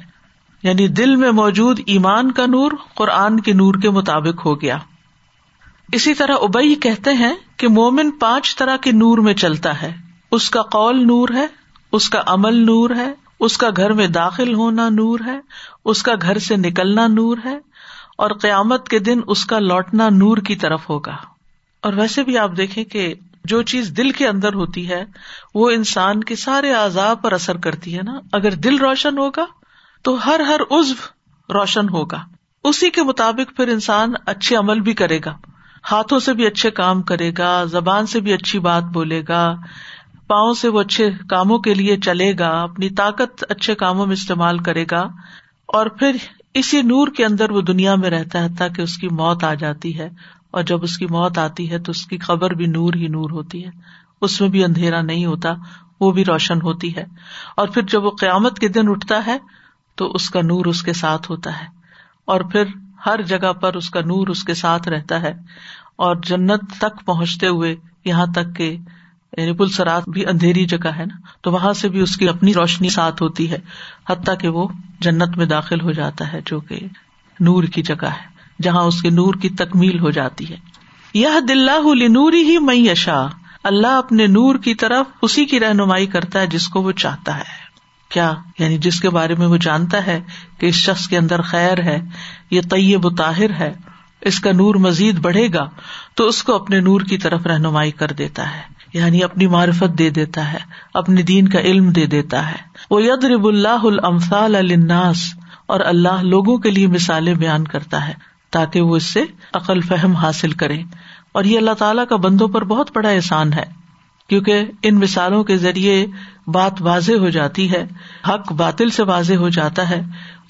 یعنی دل میں موجود ایمان کا نور قرآن کے نور کے مطابق ہو گیا۔ اسی طرح ابئی کہتے ہیں کہ مومن پانچ طرح کے نور میں چلتا ہے۔ اس کا قول نور ہے، اس کا عمل نور ہے، اس کا گھر میں داخل ہونا نور ہے، اس کا گھر سے نکلنا نور ہے اور قیامت کے دن اس کا لوٹنا نور کی طرف ہوگا۔ اور ویسے بھی آپ دیکھیں کہ جو چیز دل کے اندر ہوتی ہے، وہ انسان کے سارے آزاد پر اثر کرتی ہے نا۔ اگر دل روشن ہوگا، تو ہر ہر عزو روشن ہوگا۔ اسی کے مطابق پھر انسان اچھے عمل بھی کرے گا۔ ہاتھوں سے بھی اچھے کام کرے گا، زبان سے بھی اچھی بات بولے گا، پاؤں سے وہ اچھے کاموں کے لیے چلے گا، اپنی طاقت اچھے کاموں میں استعمال کرے گا۔ اور پھر اسی نور کے اندر وہ دنیا میں رہتا ہے تاکہ اس کی موت آ جاتی ہے۔ اور جب اس کی موت آتی ہے تو اس کی خبر بھی نور ہی نور ہوتی ہے۔ اس میں بھی اندھیرا نہیں ہوتا، وہ بھی روشن ہوتی ہے۔ اور پھر جب وہ قیامت کے دن اٹھتا ہے تو اس کا نور اس کے ساتھ ہوتا ہے۔ اور پھر ہر جگہ پر اس کا نور اس کے ساتھ رہتا ہے۔ اور جنت تک پہنچتے ہوئے یہاں تک کہ یعنی پل سرات بھی اندھیری جگہ ہے نا، تو وہاں سے بھی اس کی اپنی روشنی ساتھ ہوتی ہے، حتیٰ کہ وہ جنت میں داخل ہو جاتا ہے، جو کہ نور کی جگہ ہے، جہاں اس کے نور کی تکمیل ہو جاتی ہے۔ یہ دلہ نوری ہی میں یشا اللہ اپنے نور کی طرف اسی کی رہنمائی کرتا ہے جس کو وہ چاہتا ہے۔ کیا؟ یعنی جس کے بارے میں وہ جانتا ہے کہ اس شخص کے اندر خیر ہے، یہ طیب و طاہر ہے، اس کا نور مزید بڑھے گا، تو اس کو اپنے نور کی طرف رہنمائی کر دیتا ہے۔ یعنی اپنی معرفت دے دیتا ہے اپنے دین کا علم دے دیتا ہے۔ وہ ید رب اللہ المفال الناس اور اللہ لوگوں کے لیے مثالیں بیان کرتا ہے تاکہ وہ اس سے عقل فہم حاصل کرے اور یہ اللہ تعالیٰ کا بندوں پر بہت بڑا احسان ہے، کیونکہ ان مثالوں کے ذریعے بات واضح ہو جاتی ہے، حق باطل سے واضح ہو جاتا ہے۔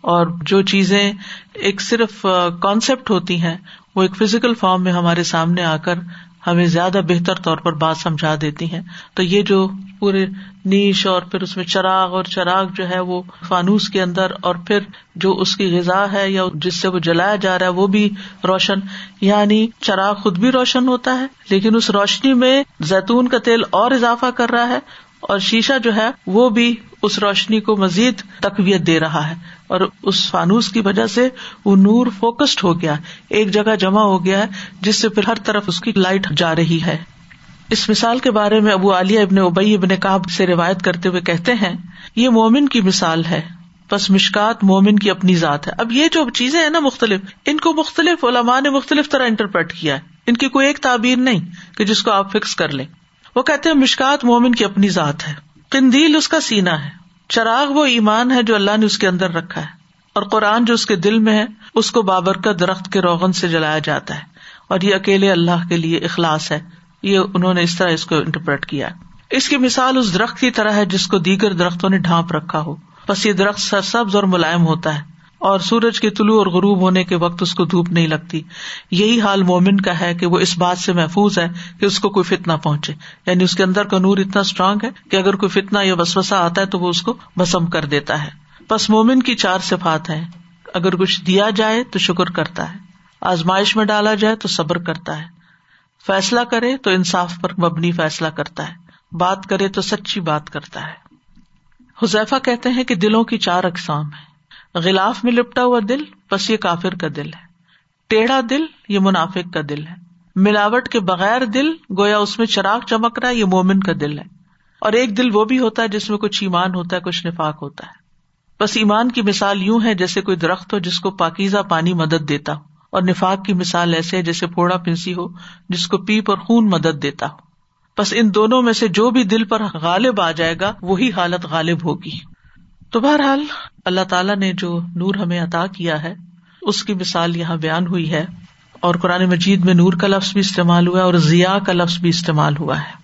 اور جو چیزیں ایک صرف کانسیپٹ ہوتی ہیں، وہ ایک فزیکل فارم میں ہمارے سامنے آ کر ہمیں زیادہ بہتر طور پر بات سمجھا دیتی ہیں۔ تو یہ جو پورے نیش اور پھر اس میں چراغ اور چراغ جو ہے وہ فانوس کے اندر اور پھر جو اس کی غذا ہے یا جس سے وہ جلایا جا رہا ہے وہ بھی روشن یعنی چراغ خود بھی روشن ہوتا ہے، لیکن اس روشنی میں زیتون کا تیل اور اضافہ کر رہا ہے اور شیشہ جو ہے وہ بھی اس روشنی کو مزید تقویت دے رہا ہے۔ اور اس فانوس کی وجہ سے وہ نور فوکسڈ ہو گیا، ایک جگہ جمع ہو گیا ہے جس سے پھر ہر طرف اس کی لائٹ جا رہی ہے۔ اس مثال کے بارے میں ابو عالیہ ابن ابئی ابن کاب سے روایت کرتے ہوئے کہتے ہیں، یہ مومن کی مثال ہے۔ بس مشکات مومن کی اپنی ذات ہے۔ اب یہ جو چیزیں ہیں نا مختلف، ان کو مختلف علماء نے مختلف طرح انٹرپریٹ کیا ہے۔ ان کی کوئی ایک تعبیر نہیں کہ جس کو آپ فکس کر لیں۔ وہ کہتے ہیں مشکات مومن کی اپنی ذات ہے۔ کندیل اس کا سینا ہے۔ چراغ وہ ایمان ہے جو اللہ نے اس کے اندر رکھا ہے اور قرآن جو اس کے دل میں ہے، اس کو بابر کا درخت کے روغن سے جلایا جاتا ہے اور یہ اکیلے اللہ کے لیے اخلاص ہے۔ یہ انہوں نے اس طرح اس کو انٹرپریٹ کیا۔ اس کی مثال اس درخت کی طرح ہے جس کو دیگر درختوں نے ڈھانپ رکھا ہو۔ بس یہ درخت سرسبز اور ملائم ہوتا ہے۔ اور سورج کے طلوع اور غروب ہونے کے وقت اس کو دھوپ نہیں لگتی۔ یہی حال مومن کا ہے کہ وہ اس بات سے محفوظ ہے کہ اس کو کوئی فتنا پہنچے۔ یعنی اس کے اندر کا نور اتنا اسٹرانگ ہے کہ اگر کوئی فتنا یا وسوسا آتا ہے تو وہ اس کو بسم کر دیتا ہے۔ بس مومن کی چار صفات ہیں۔ اگر کچھ دیا جائے تو شکر کرتا ہے۔ آزمائش میں ڈالا جائے تو صبر کرتا ہے۔ فیصلہ کرے تو انصاف پر مبنی فیصلہ کرتا ہے۔ بات کرے تو سچی بات کرتا ہے۔ حذیفہ کہتے ہیں کہ دلوں کی چار اقسام ہے غلاف میں لپٹا ہوا دل، بس یہ کافر کا دل ہے۔ ٹیڑھا دل، یہ منافق کا دل ہے۔ ملاوٹ کے بغیر دل، گویا اس میں چراغ چمک رہا ہے، یہ مومن کا دل ہے۔ اور ایک دل وہ بھی ہوتا ہے جس میں کچھ ایمان ہوتا ہے، کچھ نفاق ہوتا ہے۔ بس ایمان کی مثال یوں ہے جیسے کوئی درخت ہو جس کو پاکیزہ پانی مدد دیتا ہو۔ اور نفاق کی مثال ایسے ہے جیسے پھوڑا پنسی ہو، جس کو پیپ اور خون مدد دیتا ہو۔ بس ان دونوں میں سے جو بھی دل پر غالب آ جائے گا، وہی حالت غالب ہوگی۔ تو بہرحال اللہ تعالیٰ نے جو نور ہمیں عطا کیا ہے، اس کی مثال یہاں بیان ہوئی ہے اور قرآن مجید میں نور کا لفظ بھی استعمال ہوا ہے اور ضیا کا لفظ بھی استعمال ہوا ہے۔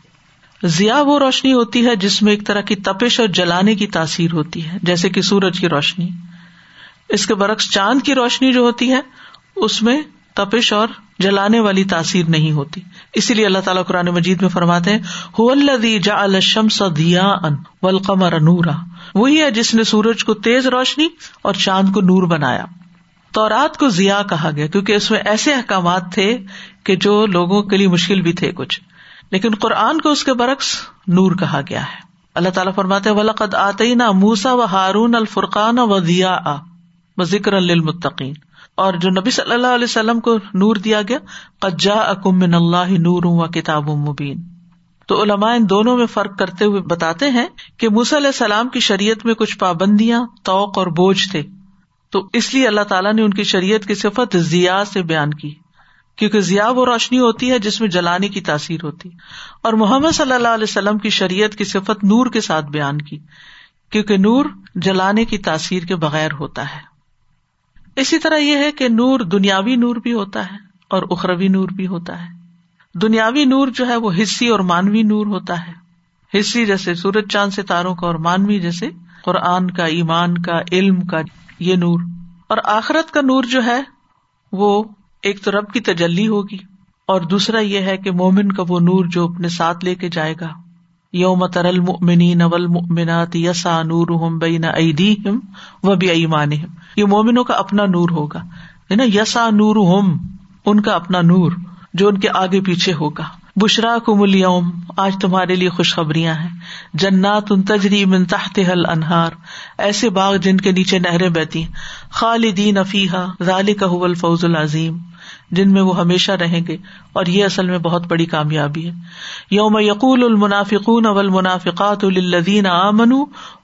ضیا وہ روشنی ہوتی ہے جس میں ایک طرح کی تپش اور جلانے کی تاثیر ہوتی ہے، جیسے کہ سورج کی روشنی۔ اس کے برعکس چاند کی روشنی جو ہوتی ہے، اس میں تپش اور جلانے والی تاثیر نہیں ہوتی۔ اسی لیے اللہ تعالیٰ قرآن مجید میں فرماتے ہیں ولقمر نورا۔ وہی ہے جس نے سورج کو تیز روشنی اور چاند کو نور بنایا۔ تو رات کو ضیا کہا گیا، کیونکہ اس میں ایسے احکامات تھے کہ جو لوگوں کے لیے مشکل بھی تھے کچھ۔ لیکن قرآن کو اس کے برعکس نور کہا گیا ہے۔ اللہ تعالیٰ فرماتے ولقد آتے نا موسا و ہارون الفرقان و ضیا ذکر المتقین اور جو نبی صلی اللہ علیہ وسلم کو نور دیا گیا قجا اکم اللہ نور و کتاب مبین تو علماء ان دونوں میں فرق کرتے ہوئے بتاتے ہیں کہ علیہ السلام کی شریعت میں کچھ پابندیاں، توق اور بوجھ تھے۔ تو اس لیے اللہ تعالیٰ نے ان کی شریعت کی صفت ضیا سے بیان کی۔ کیونکہ ضیا وہ روشنی ہوتی ہے جس میں جلانے کی تاثیر ہوتی۔ اور محمد صلی اللہ علیہ وسلم کی شریعت کی صفت نور کے ساتھ بیان کی۔ کیونکہ نور جلانے کی تاثیر کے بغیر ہوتا ہے۔ اسی طرح یہ ہے کہ نور دنیاوی نور بھی ہوتا ہے اور اخروی نور بھی ہوتا ہے۔ دنیاوی نور جو ہے وہ حصی اور مانوی نور ہوتا ہے۔ حصی جیسے سورج چاند ستاروں کا اور مانوی جیسے قرآن کا، ایمان کا، علم کا، یہ نور۔ اور آخرت کا نور جو ہے وہ ایک تو رب کی تجلی ہوگی اور دوسرا یہ ہے کہ مومن کا وہ نور جو اپنے ساتھ لے کے جائے گا۔ یوم ترل ممنی نول ممنات یسا نور ہم بین ایدی ہم و بھی ایمان یہ مومنوں کا اپنا نور ہوگا۔ ہے نا؟ یسا نور ہوم ان کا اپنا نور جو ان کے آگے پیچھے ہوگا۔ بشرا کو ملیوم آج تمہارے لیے خوشخبریاں ہیں۔ جنات ان تجری من تحت حل انہار ایسے باغ جن کے نیچے نہریں بہتی خالدین افیحا ذالک کا الفوز العظیم۔ جن میں وہ ہمیشہ رہیں گے اور یہ اصل میں بہت بڑی کامیابی ہے۔ یوم یقول المنافقون اول منافقات الدین آمن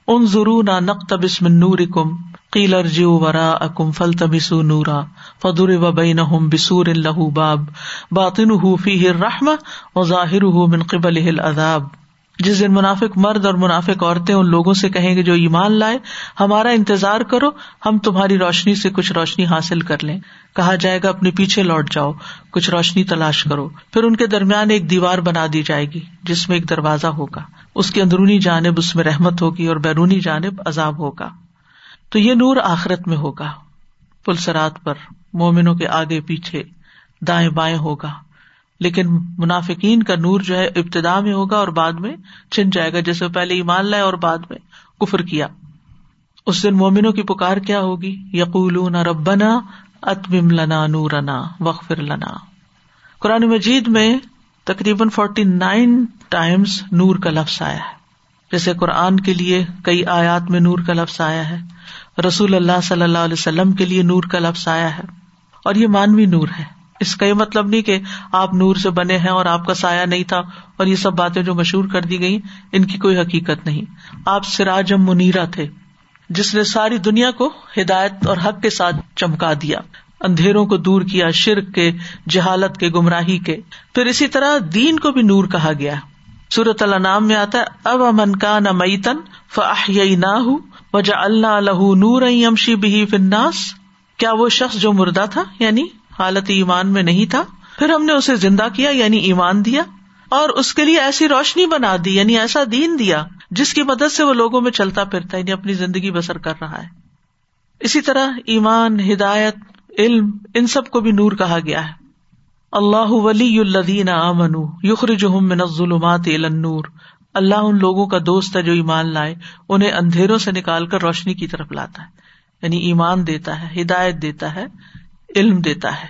ان ضرور نہ نور کم قیل ارجی ورا اکم فل تبسو نورا فدر و بین بسور اللہ باب باطن فی رحم و ظاہر من قبل العذاب۔ جس دن منافق مرد اور منافق عورتیں ان لوگوں سے کہیں گے جو ایمان لائے، ہمارا انتظار کرو، ہم تمہاری روشنی سے کچھ روشنی حاصل کر لیں۔ کہا جائے گا، اپنے پیچھے لوٹ جاؤ، کچھ روشنی تلاش کرو۔ پھر ان کے درمیان ایک دیوار بنا دی جائے گی، جس میں ایک دروازہ ہوگا۔ اس کی اندرونی جانب اس میں رحمت ہوگی اور بیرونی جانب عذاب ہوگا۔ تو یہ نور آخرت میں ہوگا۔ پلسرات پر مومنوں کے آگے پیچھے دائیں بائیں ہوگا۔ لیکن منافقین کا نور جو ہے ابتدا میں ہوگا اور بعد میں چن جائے گا جیسے پہلے ایمان لائے اور بعد میں کفر کیا۔ اس دن مومنوں کی پکار کیا ہوگی؟ یقول ربنا اتمم لنا نورنا وقفر لنا۔ قرآن مجید میں تقریباً فورٹی نائن ٹائمس نور کا لفظ آیا ہے۔ جیسے قرآن کے لیے کئی آیات میں نور کا لفظ آیا ہے، رسول اللہ صلی اللہ علیہ وسلم کے لیے نور کا لفظ آیا ہے، اور یہ مانوی نور ہے۔ اس کا یہ مطلب نہیں کہ آپ نور سے بنے ہیں اور آپ کا سایہ نہیں تھا اور یہ سب باتیں جو مشہور کر دی گئی ان کی کوئی حقیقت نہیں۔ آپ سراجم منیرا تھے، جس نے ساری دنیا کو ہدایت اور حق کے ساتھ چمکا دیا۔ اندھیروں کو دور کیا، شرک کے، جہالت کے، گمراہی کے۔ پھر اسی طرح دین کو بھی نور کہا گیا۔ سورت اللہ نام میں آتا ہے، اب امن کا نہ میتن فاح نہ ہوں وجہ اللہ الح نور امشی بھی فناس کیا وہ شخص جو مردہ تھا یعنی حالت ایمان میں نہیں تھا، پھر ہم نے اسے زندہ کیا یعنی ایمان دیا، اور اس کے لیے ایسی روشنی بنا دی یعنی ایسا دین دیا، جس کی مدد سے وہ لوگوں میں چلتا پھرتا یعنی اپنی زندگی بسر کر رہا ہے۔ اسی طرح ایمان، ہدایت، علم، ان سب کو بھی نور کہا گیا ہے۔ اللہ ولی الدین امن یخر من ظلمات نور اللہ ان لوگوں کا دوست ہے جو ایمان لائے، انہیں اندھیروں سے نکال کر روشنی کی طرف لاتا ہے۔ یعنی ایمان دیتا ہے، ہدایت دیتا ہے۔ علم دیتا ہے۔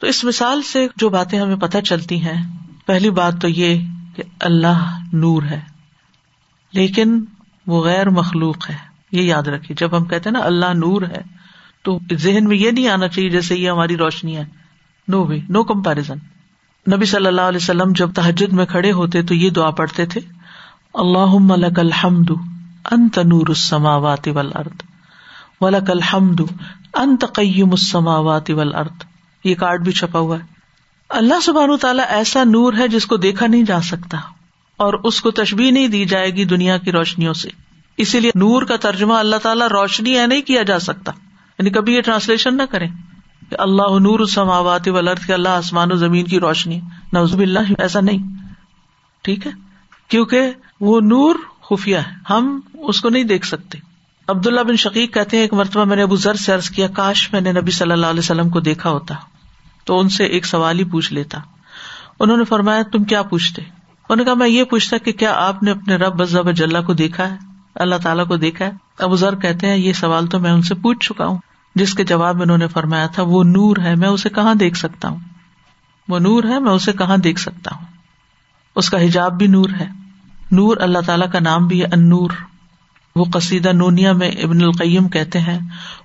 تو اس مثال سے جو باتیں ہمیں پتہ چلتی ہیں، پہلی بات تو یہ کہ اللہ نور ہے، لیکن وہ غیر مخلوق ہے۔ یہ یاد رکھیے، جب ہم کہتے ہیں نا اللہ نور ہے، تو ذہن میں یہ نہیں آنا چاہیے جیسے یہ ہماری روشنی ہے نو وے، نو کمپیرزن نبی صلی اللہ علیہ وسلم جب تحجد میں کھڑے ہوتے تو یہ دعا پڑھتے تھے اللہ ملک الحمد، انت نور السماوات والارض۔ ولک الحمد انت قیم السماوات والارض۔ یہ کارڈ بھی چھپا ہوا ہے۔ اللہ سبحانہ تعالیٰ ایسا نور ہے جس کو دیکھا نہیں جا سکتا اور اس کو تشبیح نہیں دی جائے گی دنیا کی روشنیوں سے۔ اسی لیے نور کا ترجمہ اللہ تعالیٰ روشنی ہے نہیں کیا جا سکتا۔ یعنی کبھی یہ ٹرانسلیشن نہ کریں۔ کہ اللہ نور السماوات والارض کے اللہ آسمان و زمین کی روشنی۔ نوزب اللہ ایسا نہیں۔ ٹھیک ہے؟ کیونکہ وہ نور خفیہ ہے۔ ہم اس کو نہیں دیکھ سکتے۔ عبد اللہ بن شقیق کہتے ہیں ایک مرتبہ میں نے ابو ذر سے عرض کیا، کاش میں نے نبی صلی اللہ علیہ وسلم کو دیکھا ہوتا، تو ان سے ایک سوال ہی پوچھ لیتا۔ انہوں نے فرمایا، تم کیا پوچھتے؟ انہوں نے کہا، میں یہ پوچھتا کہ کیا آپ نے اپنے رب بزب اجلّہ کو دیکھا ہے؟ اللہ تعالیٰ کو دیکھا ہے؟ ابو ذر کہتے ہیں، یہ سوال تو میں ان سے پوچھ چکا ہوں۔ جس کے جواب میں انہوں نے فرمایا تھا، وہ نور ہے، میں اسے کہاں دیکھ سکتا ہوں؟ وہ نور ہے، میں اسے کہاں دیکھ سکتا ہوں؟ اس کا حجاب بھی نور ہے۔ نور اللہ تعالیٰ کا نام بھی ہے انور وہ قصیدہ نونیا میں ابن القیم کہتے ہیں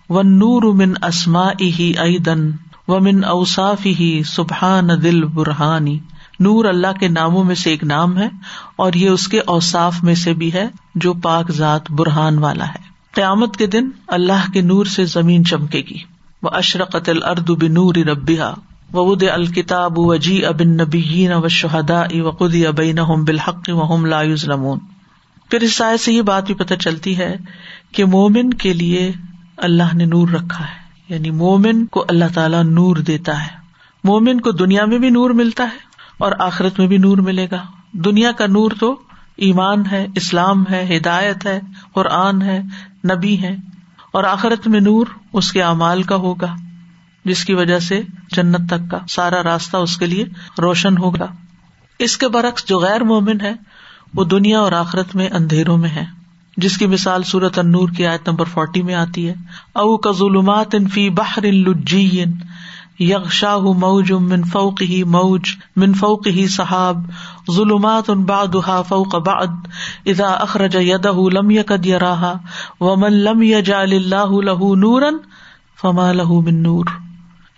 و نور من اسما ہی دن و من اوساف ہی سبحان دل برہانی نور اللہ کے ناموں میں سے ایک نام ہے اور یہ اس کے اوساف میں سے بھی ہے جو پاک ذات برہان والا ہے۔ قیامت کے دن اللہ کے نور سے زمین چمکے گی۔ وہ اشرقت الرد بنور ربیہ ود الکتاب وجی ابن نبی و شہدا و قدی ابین بالحق و لا یظلمون پھر اس سائے سے یہ بات بھی پتہ چلتی ہے کہ مومن کے لیے اللہ نے نور رکھا ہے۔ یعنی مومن کو اللہ تعالیٰ نور دیتا ہے۔ مومن کو دنیا میں بھی نور ملتا ہے اور آخرت میں بھی نور ملے گا۔ دنیا کا نور تو ایمان ہے، اسلام ہے، ہدایت ہے، قرآن ہے، نبی ہے۔ اور آخرت میں نور اس کے اعمال کا ہوگا، جس کی وجہ سے جنت تک کا سارا راستہ اس کے لیے روشن ہوگا۔ اس کے برعکس جو غیر مومن ہے وہ دنیا اور آخرت میں اندھیروں میں ہے۔ جس کی مثال سورت انور کی آیت نمبر فورٹی میں آتی ہے۔ او کا ظلمات فی بحر لجین یغشاہ موج من فوق ہی موج من فوق ہی صحاب ظلمات ان بعدها فوق بعد اذا اخرج يده لم يكد يراها ومن لم يجعل الله له نورا فما له من نور۔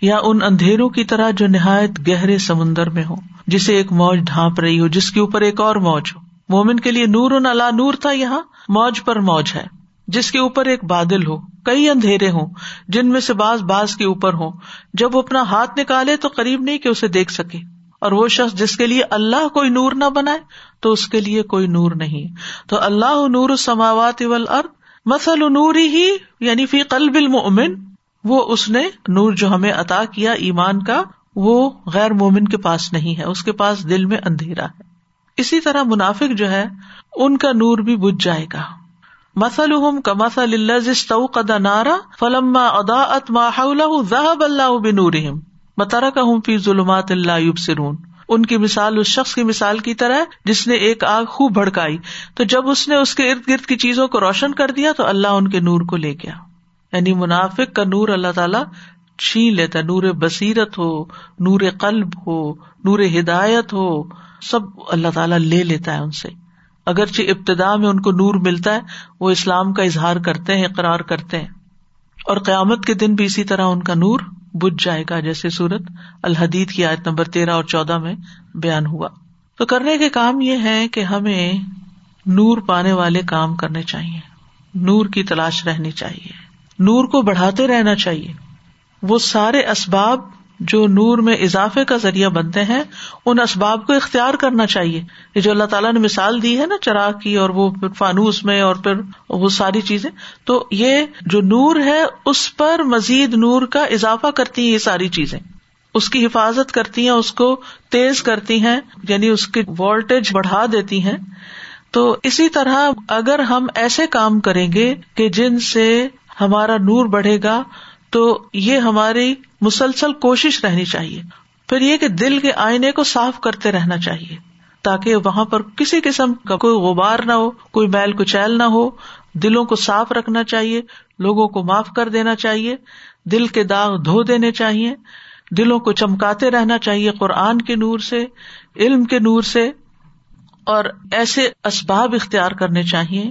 یا ان اندھیروں کی طرح جو نہایت گہرے سمندر میں ہو جسے ایک موج ڈھانپ رہی ہو، جس کے اوپر ایک اور موج ہو۔ مومن کے لیے نور ان اللہ نور تھا یہاں، موج پر موج ہے، جس کے اوپر ایک بادل ہو، کئی اندھیرے ہوں، جن میں سے باز باز کے اوپر ہوں۔ جب وہ اپنا ہاتھ نکالے تو قریب نہیں کہ اسے دیکھ سکے۔ اور وہ شخص جس کے لیے اللہ کوئی نور نہ بنائے، تو اس کے لیے کوئی نور نہیں۔ تو اللہ نور سماوات مسل نور ہی یعنی فی قلب المؤمن۔ وہ اس نے نور جو ہمیں عطا کیا ایمان کا، وہ غیر مومن کے پاس نہیں ہے، اس کے پاس دل میں اندھیرا ہے۔ اسی طرح منافق جو ہے ان کا نور بھی بج جائے گا۔ مسل کا مسل اللہ نارا فلما ادا ات اللہ بنور بطارا کا ہوں فی ظلمات اللہ سرون ان کی مثال، اس شخص کی مثال کی طرح جس نے ایک آگ خوب بھڑکائی۔ تو جب اس نے اس کے ارد گرد کی چیزوں کو روشن کر دیا، تو اللہ ان کے نور کو لے گیا۔ یعنی منافق کا نور اللہ تعالیٰ چھین لیتا ہے۔ نور بصیرت ہو، نور قلب ہو، نور ہدایت ہو۔ سب اللہ تعالیٰ لے لیتا ہے ان سے۔ اگرچہ ابتدا میں ان کو نور ملتا ہے، وہ اسلام کا اظہار کرتے ہیں، اقرار کرتے ہیں۔ اور قیامت کے دن بھی اسی طرح ان کا نور بج جائے گا، جیسے سورت الحدید کی آیت نمبر تیرہ اور چودہ میں بیان ہوا۔ تو کرنے کے کام یہ ہے کہ ہمیں نور پانے والے کام کرنے چاہیے۔ نور کی تلاش رہنی چاہیے۔ نور کو بڑھاتے رہنا چاہیے۔ وہ سارے اسباب جو نور میں اضافے کا ذریعہ بنتے ہیں، ان اسباب کو اختیار کرنا چاہیے۔ یہ جو اللہ تعالیٰ نے مثال دی ہے نا، چراغ کی اور وہ پھر فانوس میں اور پھر وہ ساری چیزیں، تو یہ جو نور ہے، اس پر مزید نور کا اضافہ کرتی ہیں یہ ساری چیزیں۔ اس کی حفاظت کرتی ہیں، اس کو تیز کرتی ہیں یعنی اس کی وولٹیج بڑھا دیتی ہیں۔ تو اسی طرح اگر ہم ایسے کام کریں گے کہ جن سے ہمارا نور بڑھے گا، تو یہ ہماری مسلسل کوشش رہنی چاہیے۔ پھر یہ کہ دل کے آئینے کو صاف کرتے رہنا چاہیے، تاکہ وہاں پر کسی قسم کا کوئی غبار نہ ہو، کوئی میل کچیل نہ ہو۔ دلوں کو صاف رکھنا چاہیے، لوگوں کو معاف کر دینا چاہیے، دل کے داغ دھو دینے چاہیے۔ دلوں کو چمکاتے رہنا چاہیے قرآن کے نور سے، علم کے نور سے۔ اور ایسے اسباب اختیار کرنے چاہیے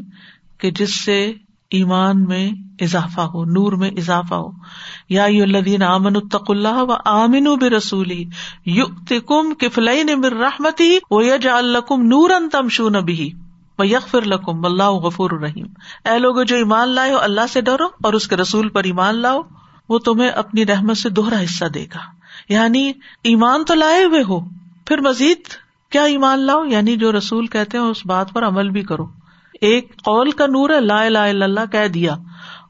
کہ جس سے ایمان میں اضافہ ہو، نور میں اضافہ ہو۔ یا الدین امن الطق اللہ و آمن بے رسولی یوک کم کفلئی نے مر رحمتی و یج الکم نور ان تم شو نبی و یکفر لکم اللہ غفور الرحیم۔ اے لوگ جو ایمان لائے ہو، اللہ سے ڈرو اور اس کے رسول پر ایمان لاؤ، وہ تمہیں اپنی رحمت سے دوہرا حصہ دے گا۔ یعنی ایمان تو لائے ہوئے ہو، پھر مزید کیا ایمان لاؤ؟ یعنی جو رسول کہتے ہیں، اس بات پر عمل بھی کرو۔ ایک قول کا نور ہے، لا لا اللہ کہہ دیا۔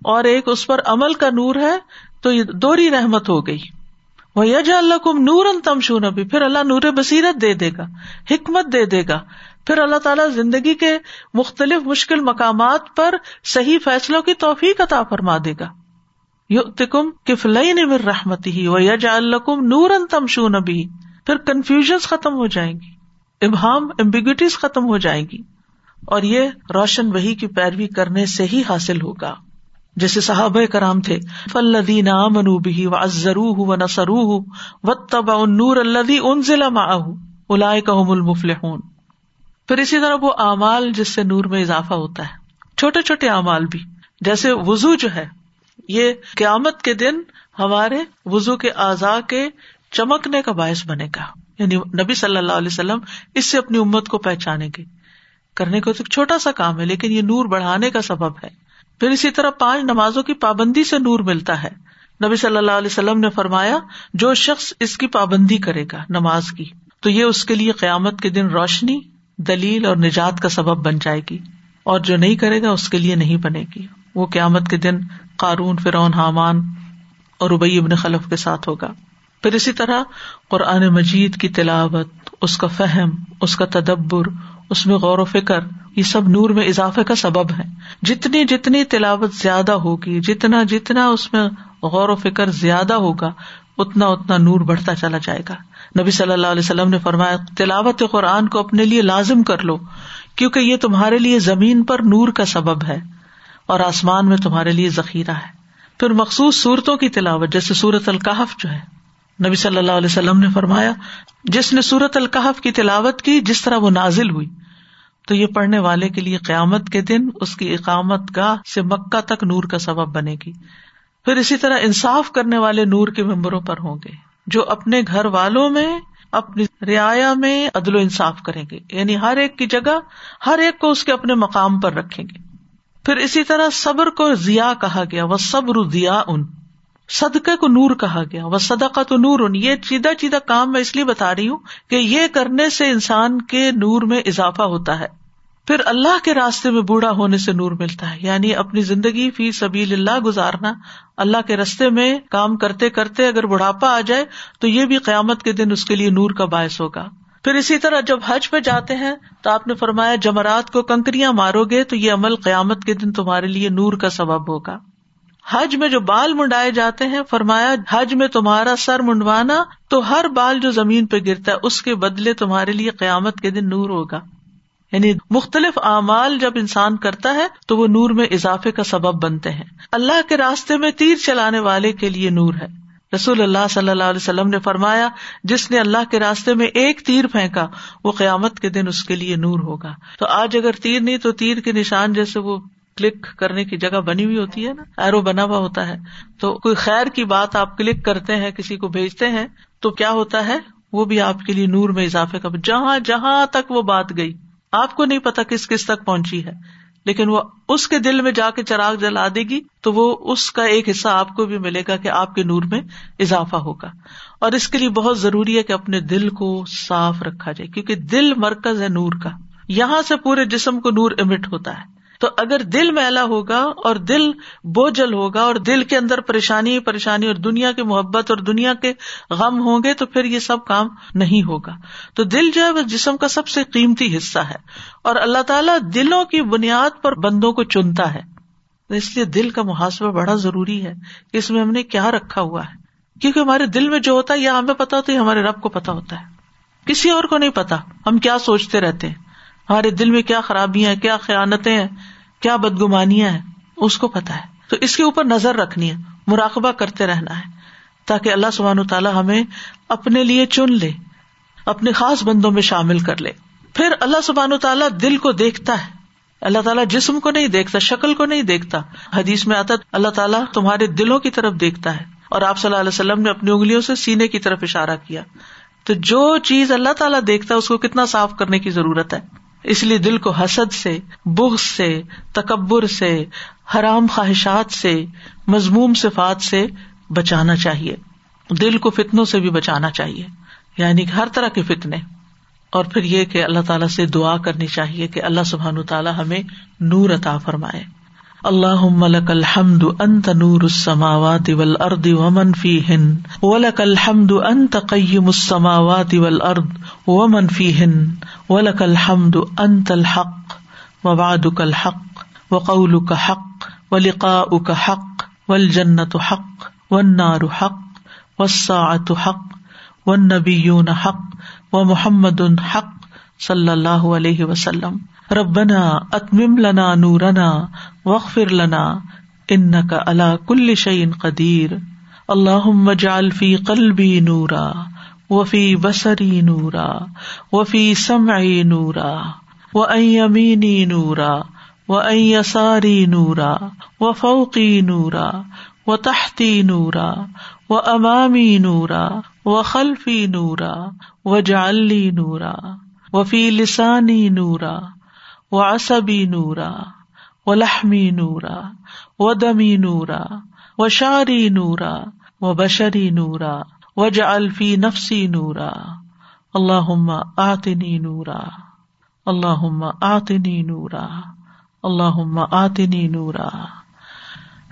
اور ایک اس پر عمل کا نور ہے، تو یہ دوری رحمت ہو گئی۔ وہ یج اللہ کم نور ان تم شو نبی پھر اللہ نور بصیرت دے دے گا، حکمت دے دے گا۔ پھر اللہ تعالیٰ زندگی کے مختلف مشکل مقامات پر صحیح فیصلوں کی توفیق عطا فرما دے گا۔ یو تکم کفلئی نے مر رحمت ہی وہ یج اللہ کم نور ان تم شو نبی پھر کنفیوژ ختم ہو جائیں گی، ابہام امبیگوٹیز ختم ہو جائیں گی۔ اور یہ روشن وہی کی پیروی کرنے سے ہی حاصل ہوگا۔ جیسے صحابہ کرام تھے فلدین منو بھی و ازرو و نسرو و تب نور اللہ ان ضلع الا کا المفل پھر اسی طرح وہ اعمال جس سے نور میں اضافہ ہوتا ہے، چھوٹے چھوٹے اعمال بھی، جیسے وزو جو ہے، یہ قیامت کے دن ہمارے وزو کے اعضاء کے چمکنے کا باعث بنے گا۔ یعنی نبی صلی اللہ علیہ وسلم اس سے اپنی امت کو پہچانے گے۔ کرنے کو تو چھوٹا سا کام ہے، لیکن یہ نور بڑھانے کا سبب ہے۔ پھر اسی طرح پانچ نمازوں کی پابندی سے نور ملتا ہے۔ نبی صلی اللہ علیہ وسلم نے فرمایا، جو شخص اس کی پابندی کرے گا نماز کی، تو یہ اس کے لیے قیامت کے دن روشنی، دلیل اور نجات کا سبب بن جائے گی۔ اور جو نہیں کرے گا، اس کے لیے نہیں بنے گی۔ وہ قیامت کے دن قارون، فرعون، حامان اور ابئی ابن خلف کے ساتھ ہوگا۔ پھر اسی طرح قرآن مجید کی تلاوت، اس کا فہم، اس کا تدبر اس میں غور و فکر، یہ سب نور میں اضافے کا سبب ہے۔ جتنی جتنی تلاوت زیادہ ہوگی، جتنا جتنا اس میں غور و فکر زیادہ ہوگا، اتنا اتنا نور بڑھتا چلا جائے گا۔ نبی صلی اللہ علیہ وسلم نے فرمایا، تلاوت قرآن کو اپنے لیے لازم کر لو، کیونکہ یہ تمہارے لیے زمین پر نور کا سبب ہے اور آسمان میں تمہارے لیے ذخیرہ ہے۔ پھر مخصوص صورتوں کی تلاوت، جیسے سورت القحف جو ہے۔ نبی صلی اللہ علیہ وسلم نے فرمایا، جس نے سورت القحف کی تلاوت کی، جس طرح وہ نازل ہوئی تو یہ پڑھنے والے کے لیے قیامت کے دن اس کی اقامت گاہ سے مکہ تک نور کا سبب بنے گی۔ پھر اسی طرح انصاف کرنے والے نور کے ممبروں پر ہوں گے، جو اپنے گھر والوں میں، اپنی رعایا میں عدل و انصاف کریں گے۔ یعنی ہر ایک کی جگہ، ہر ایک کو اس کے اپنے مقام پر رکھیں گے۔ پھر اسی طرح صبر کو ضیا کہا گیا وہ صبر دیا ان صدقے کو نور کہا گیا۔ وہ صدقہ تو نور۔ ان یہ سیدھا سیدھا کام میں اس لیے بتا رہی ہوں کہ یہ کرنے سے انسان کے نور میں اضافہ ہوتا ہے۔ پھر اللہ کے راستے میں بوڑھا ہونے سے نور ملتا ہے۔ یعنی اپنی زندگی فی سبیل اللہ گزارنا۔ اللہ کے رستے میں کام کرتے کرتے اگر بڑھاپا آ جائے تو یہ بھی قیامت کے دن اس کے لیے نور کا باعث ہوگا۔ پھر اسی طرح جب حج پہ جاتے ہیں تو آپ نے فرمایا جمرات کو کنکریاں مارو گے تو یہ عمل قیامت کے دن تمہارے لیے نور کا سبب ہوگا۔ حج میں جو بال منڈائے جاتے ہیں، فرمایا، حج میں تمہارا سر منڈوانا تو ہر بال جو زمین پہ گرتا ہے، اس کے بدلے تمہارے لیے قیامت کے دن نور ہوگا۔ یعنی مختلف اعمال جب انسان کرتا ہے، تو وہ نور میں اضافے کا سبب بنتے ہیں۔ اللہ کے راستے میں تیر چلانے والے کے لیے نور ہے۔ رسول اللہ صلی اللہ علیہ وسلم نے فرمایا، جس نے اللہ کے راستے میں ایک تیر پھینکا، وہ قیامت کے دن اس کے لیے نور ہوگا۔ تو آج اگر تیر نہیں، تو تیر کے نشان جیسے وہ کلک کرنے کی جگہ بنی ہوئی ہوتی ہے نا ایرو بنا ہوا ہوتا ہے۔ تو کوئی خیر کی بات آپ کلک کرتے ہیں، کسی کو بھیجتے ہیں، تو کیا ہوتا ہے؟ وہ بھی آپ کے لیے نور میں اضافے کا، جہاں جہاں تک وہ بات گئی۔ آپ کو نہیں پتا کس کس تک پہنچی ہے، لیکن وہ اس کے دل میں جا کے چراغ جلا دے گی، تو وہ اس کا ایک حصہ آپ کو بھی ملے گا کہ آپ کے نور میں اضافہ ہوگا۔ اور اس کے لیے بہت ضروری ہے کہ اپنے دل کو صاف رکھا جائے، کیونکہ دل مرکز ہے نور کا۔ یہاں سے پورے جسم کو نور امٹ ہوتا ہے۔ تو اگر دل میلا ہوگا اور دل بوجھل ہوگا اور دل کے اندر پریشانی پریشانی اور دنیا کی محبت اور دنیا کے غم ہوں گے تو پھر یہ سب کام نہیں ہوگا۔ تو دل جو ہے وہ جسم کا سب سے قیمتی حصہ ہے اور اللہ تعالیٰ دلوں کی بنیاد پر بندوں کو چنتا ہے۔ اس لیے دل کا محاسبہ بڑا ضروری ہے کہ اس میں ہم نے کیا رکھا ہوا ہے۔ کیونکہ ہمارے دل میں جو ہوتا ہے، یا ہمیں پتا ہوتا ہے ہمارے رب کو پتا ہوتا ہے۔ کسی اور کو نہیں پتا، ہم کیا سوچتے رہتے ہیں؟ ہمارے دل میں کیا خرابیاں ہیں، کیا خیالتیں ہیں؟ کیا بدگمانیاں ہیں؟ اس کو پتا ہے۔ تو اس کے اوپر نظر رکھنی ہے، مراقبہ کرتے رہنا ہے، تاکہ اللہ سبحان تعالیٰ ہمیں اپنے لیے چن لے، اپنے خاص بندوں میں شامل کر لے۔ پھر اللہ سبحان تعالیٰ دل کو دیکھتا ہے۔ اللہ تعالیٰ جسم کو نہیں دیکھتا، شکل کو نہیں دیکھتا۔ حدیث میں آتا اللہ تعالیٰ تمہارے دلوں کی طرف دیکھتا ہے۔ اور آپ صلی اللہ علیہ وسلم نے اپنی انگلیوں سے سینے کی طرف اشارہ کیا۔ تو جو چیز اللہ تعالیٰ دیکھتا ہے، اس کو کتنا صاف کرنے کی ضرورت ہے؟ اس لیے دل کو حسد سے، بغض سے، تکبر سے، حرام خواہشات سے مضموم صفات سے بچانا چاہیے۔ دل کو فتنوں سے بھی بچانا چاہیے۔ یعنی ہر طرح کے فتنے۔ اور پھر یہ کہ اللہ تعالیٰ سے دعا کرنی چاہیے کہ اللہ سبحان تعالیٰ ہمیں نور عطا فرمائے۔ اللہ ملک الحمد انت نور السماوات والارض ومن فیہن، ولک الحمد انت قیم السماوات والارض ومن فیہن، ولک الحمد انت الحق ووعدک الحق وقولک حق ولقاؤک حق والجنة حق والنار حق والساعة حق والنبیون حق ومحمد حق صلی اللہ علیہ وسلم ربنا اتمم لنا نورنا وغفر لنا ان کا اللہ کل شعین قدیر اللہ مجال فی قلبی نورا وفی بسری نورا وفی سمعی نورا و امینی نورا و یساری نورا و فوقی نورا و تحتی نورا و امامی نورا و خلفی نورا و جعلی نورا وفی لسانی نورا و عصبی نورا و لحمی نورا و دمی نورا و شاری نورا و بشری نورا و جلفی نفسی نورا. اللہ آتنی نورا اللہ آتنی نورا اللہ آتنی نورا۔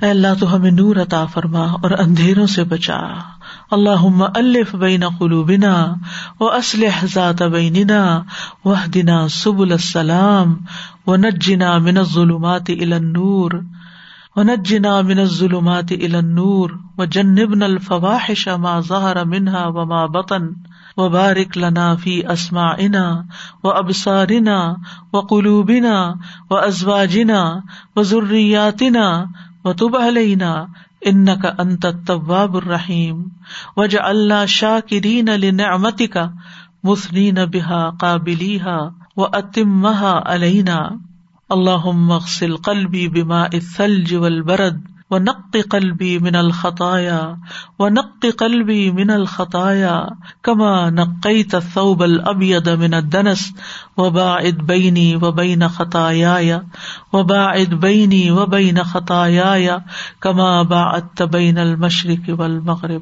اے اللہ تو ہمیں نور عطا فرما اور اندھیروں سے بچا۔ اللہ الف بین قلوبنا و اسلح ذات بیننا وحدنا سبل السلام و نجنا من الظلمات الى النور و نجنا من الظلمات الى النور و جنبنا الفواحش ما ظهر منها وما بطن وبارك لنا في اسماعنا وابصارنا وقلوبنا وازواجنا وذرياتنا وتب ان کا انت طباب الرحیم، وجعلنا اللہ شاہ کرین علی نعمتی کا مثنین بحا قابلیحا و اتمہ علینا۔ اللہ مغسل قلبی بما الثلج والبرد و نق قلبی من الخطایا و نق قلبی من الخطایا کما نقی تصوب البید من الدنس و باعد بینی و بین خطایا و باعد بینی و بین خطایا کما باعدت بین المشرق والمغرب.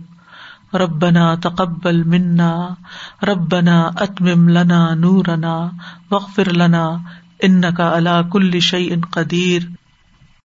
ربنا تقبل منا، ربنا اتمم لنا نورنا، واغفر لنا انك على كل شيء قدير.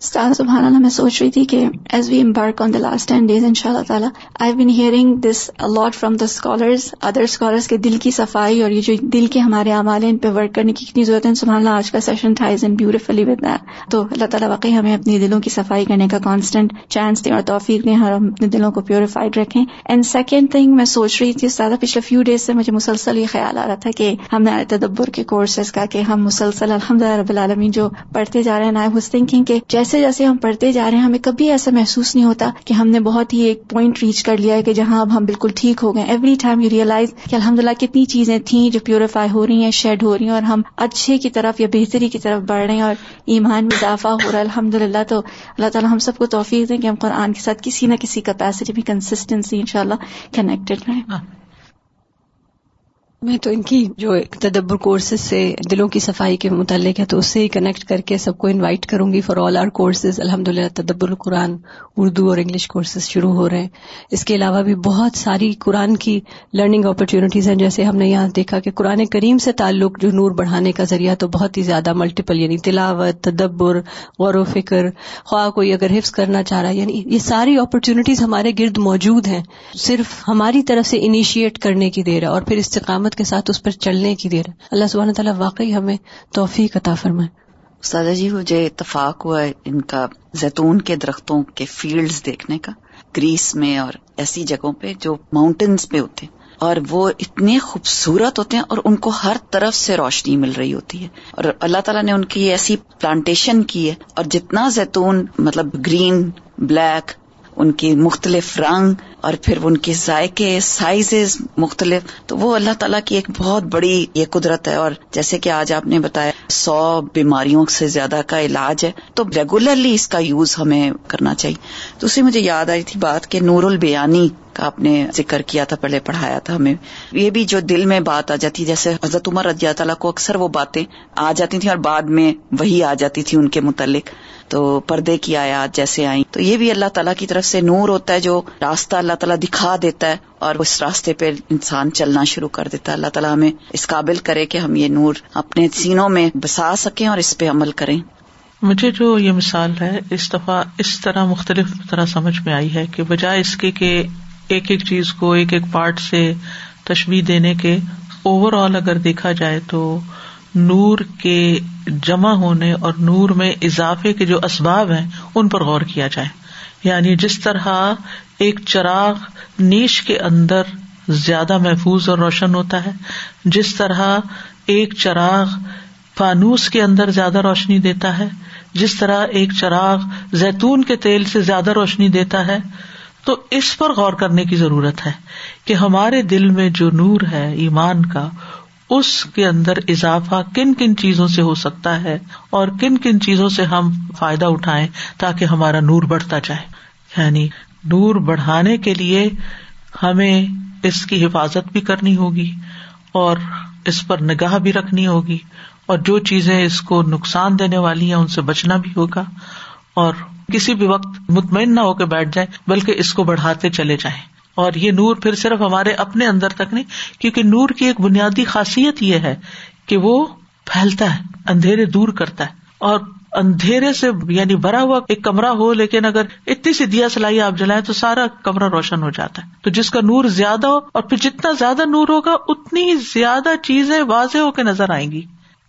سبحان اللہ میں سوچ رہی تھی کہ as we embark on the last ten days ان شاء اللہ تعالیٰ I been hearing this a lot from the scholars other scholars کے دل کی صفائی اور یہ جو دل کے ہمارے اعمال ہیں، ان پہ ورک کرنے کی کتنی ضرورت ہے۔ سبحان اللہ آج کا سیشن تھا از بیوٹیفلی ود دیٹ تو اللہ تعالیٰ واقعی ہمیں اپنی دلوں کی صفائی کرنے کا کانسٹنٹ چانس دیں اور توفیق دیں اور ہم اپنے دلوں کو پیوریفائڈ رکھیں۔ اینڈ سیکنڈ تھنگ میں سوچ رہی تھی زیادہ پچھلے فیو ڈیز سے مجھے مسلسل یہ خیال آ رہا تھا کہ ہم نے تدبر کے کورسز کا، کہ ہم مسلسل الحمد للہ رب العالمین جو پڑھتے جا رہے ہیں آئی واز تھنکنگ کہ جیسے جیسے ہم پڑھتے جا رہے ہیں، ہمیں کبھی ایسا محسوس نہیں ہوتا کہ ہم نے بہت ہی ایک پوائنٹ ریچ کر لیا ہے کہ جہاں اب ہم بالکل ٹھیک ہو گئے ایوری ٹائم یو ریئلائز کہ الحمد للہ کتنی چیزیں تھیں جو پیوریفائی ہو رہی ہیں شیڈ ہو رہی ہیں اور ہم اچھے کی طرف یا بہتری کی طرف بڑھ رہے ہیں اور ایمان میں اضافہ ہو رہا ہے الحمد للہ تو اللہ تعالیٰ ہم سب کو توفیق دیں کہ ہم قرآن کے ساتھ کسی نہ کسی کیپیسٹی بھی کنسسٹنسی ان شاء اللہ کنیکٹڈ رہیں ہاں۔ میں تو ان کی جو تدبر کورسز سے دلوں کی صفائی کے متعلق ہے تو اس سے ہی کنیکٹ کر کے سب کو انوائٹ کروں گی فار آل آر کورسز الحمد للہ تدبر قرآن اردو اور انگلش کورسز شروع ہو رہے ہیں۔ اس کے علاوہ بھی بہت ساری قرآن کی لرننگ اپرچونیٹیز ہیں۔ جیسے ہم نے یہاں دیکھا کہ قرآن کریم سے تعلق جو نور بڑھانے کا ذریعہ تو بہت ہی زیادہ ملٹیپل یعنی تلاوت، تدبر، غور و فکر، خواہ کوئی اگر حفظ کرنا چاہ رہا ہے۔ یعنی یہ ساری اپرچونیٹیز ہمارے گرد موجود ہیں۔ صرف ہماری طرف سے انیشیٹ کرنے کی دیر ہے اور پھر استقامت کے ساتھ اس پر چلنے کی دیر اللہ سبحانہ تعالیٰ واقعی ہمیں توفیق عطا فرمائے۔ سادہ جی مجھے اتفاق ہوا ہے ان کا زیتون کے درختوں کے فیلڈز دیکھنے کا، گریس میں اور ایسی جگہوں پہ جو ماؤنٹینس پہ ہوتے ہیں۔ اور وہ اتنے خوبصورت ہوتے ہیں اور ان کو ہر طرف سے روشنی مل رہی ہوتی ہے۔ اور اللہ تعالیٰ نے ان کی ایسی پلانٹیشن کی ہے اور جتنا زیتون مطلب گرین، بلیک ان کی مختلف رنگ اور پھر ان کے ذائقے سائزز مختلف۔ تو وہ اللہ تعالیٰ کی ایک بہت بڑی یہ قدرت ہے۔ اور جیسے کہ آج آپ نے بتایا، سو بیماریوں سے زیادہ کا علاج ہے۔ تو ریگولرلی اس کا یوز ہمیں کرنا چاہیے۔ تو اسی مجھے یاد آئی تھی بات کہ نور البیانی کا آپ نے ذکر کیا تھا، پہلے پڑھایا تھا ہمیں۔ یہ بھی جو دل میں بات آ جاتی، جیسے حضرت عمر رضی تعالیٰ کو اکثر وہ باتیں آ جاتی تھیں اور بعد میں وہی آ جاتی تھی ان کے متعلق۔ تو پردے کی آیات جیسے آئیں۔ تو یہ بھی اللہ تعالیٰ کی طرف سے نور ہوتا ہے جو راستہ اللہ تعالیٰ دکھا دیتا ہے اور اس راستے پہ انسان چلنا شروع کر دیتا ہے۔ اللہ تعالیٰ ہمیں اس قابل کرے کہ ہم یہ نور اپنے سینوں میں بسا سکیں اور اس پہ عمل کریں۔ مجھے جو یہ مثال ہے، اس دفعہ اس طرح مختلف طرح سمجھ میں آئی ہے کہ بجائے اس کے کہ ایک ایک چیز کو ایک ایک پارٹ سے تشبیح دینے کے اوور آل اگر دیکھا جائے تو نور کے جمع ہونے اور نور میں اضافے کے جو اسباب ہیں، ان پر غور کیا جائے۔ یعنی جس طرح ایک چراغ نیش کے اندر زیادہ محفوظ اور روشن ہوتا ہے، جس طرح ایک چراغ فانوس کے اندر زیادہ روشنی دیتا ہے، جس طرح ایک چراغ زیتون کے تیل سے زیادہ روشنی دیتا ہے، تو اس پر غور کرنے کی ضرورت ہے کہ ہمارے دل میں جو نور ہے، ایمان کا اس کے اندر اضافہ کن کن چیزوں سے ہو سکتا ہے اور کن کن چیزوں سے ہم فائدہ اٹھائیں تاکہ ہمارا نور بڑھتا جائے۔ یعنی نور بڑھانے کے لیے ہمیں اس کی حفاظت بھی کرنی ہوگی اور اس پر نگاہ بھی رکھنی ہوگی اور جو چیزیں اس کو نقصان دینے والی ہیں ان سے بچنا بھی ہوگا اور کسی بھی وقت مطمئن نہ ہو کے بیٹھ جائیں، بلکہ اس کو بڑھاتے چلے جائیں۔ اور یہ نور پھر صرف ہمارے اپنے اندر تک نہیں، کیونکہ نور کی ایک بنیادی خاصیت یہ ہے کہ وہ پھیلتا ہے، اندھیرے دور کرتا ہے۔ اور اندھیرے سے یعنی بھرا ہوا ایک کمرہ ہو، لیکن اگر اتنی سی دیا سلائی آپ جلائیں تو سارا کمرہ روشن ہو جاتا ہے۔ تو جس کا نور زیادہ ہو اور پھر جتنا زیادہ نور ہوگا، اتنی ہی زیادہ چیزیں واضح ہو کے نظر آئیں گی۔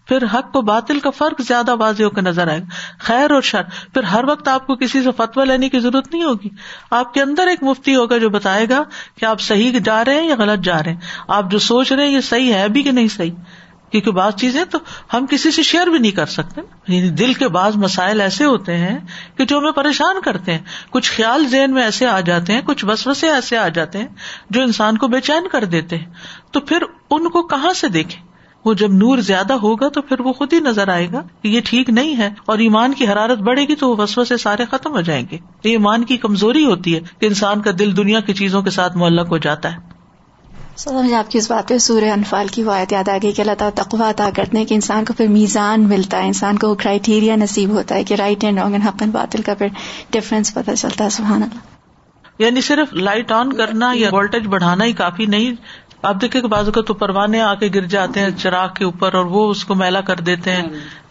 پھر حق کو باطل کا فرق زیادہ واضح ہو کے نظر آئے گا۔ خیر اور شر۔ پھر ہر وقت آپ کو کسی سے فتوا لینے کی ضرورت نہیں ہوگی۔ آپ کے اندر ایک مفتی ہوگا جو بتائے گا کہ آپ صحیح جا رہے ہیں یا غلط جا رہے ہیں۔ آپ جو سوچ رہے ہیں یہ صحیح ہے بھی کہ نہیں صحیح؟ کیونکہ بعض چیزیں تو ہم کسی سے شیئر بھی نہیں کر سکتے۔ یعنی دل کے بعض مسائل ایسے ہوتے ہیں کہ جو ہمیں پریشان کرتے ہیں۔ کچھ خیال ذہن میں ایسے آ جاتے ہیں، کچھ وسوسے ایسے آ جاتے ہیں جو انسان کو بے چین کر دیتے ہیں۔ تو پھر ان کو کہاں سے دیکھیں؟ وہ جب نور زیادہ ہوگا تو پھر وہ خود ہی نظر آئے گا کہ یہ ٹھیک نہیں ہے اور ایمان کی حرارت بڑھے گی تو وہ وسو سے سارے ختم ہو جائیں گے۔ یہ ایمان کی کمزوری ہوتی ہے کہ انسان کا دل دنیا کی چیزوں کے ساتھ معلق ہو جاتا ہے۔ مجھے آپ کی اس بات پہ سورہ انفال کی وایت یاد آ گئی کہ اللہ تعالیٰ تقوا عطا کرتے ہیں کہ انسان کو پھر میزان ملتا ہے۔ انسان کو کرائٹیریا نصیب ہوتا ہے کہ رائٹ اینڈ رانگ اینڈ حق باطل کا پھر ڈفرینس پتہ چلتا ہے۔ سبحان اللہ۔ یعنی صرف لائٹ آن کرنا یا وولٹیج بڑھانا ہی کافی نہیں آپ دیکھیں کہ بازو کا تو پروانے آ کے گر جاتے ہیں، چراغ کے اوپر اور وہ اس کو میلا کر دیتے ہیں۔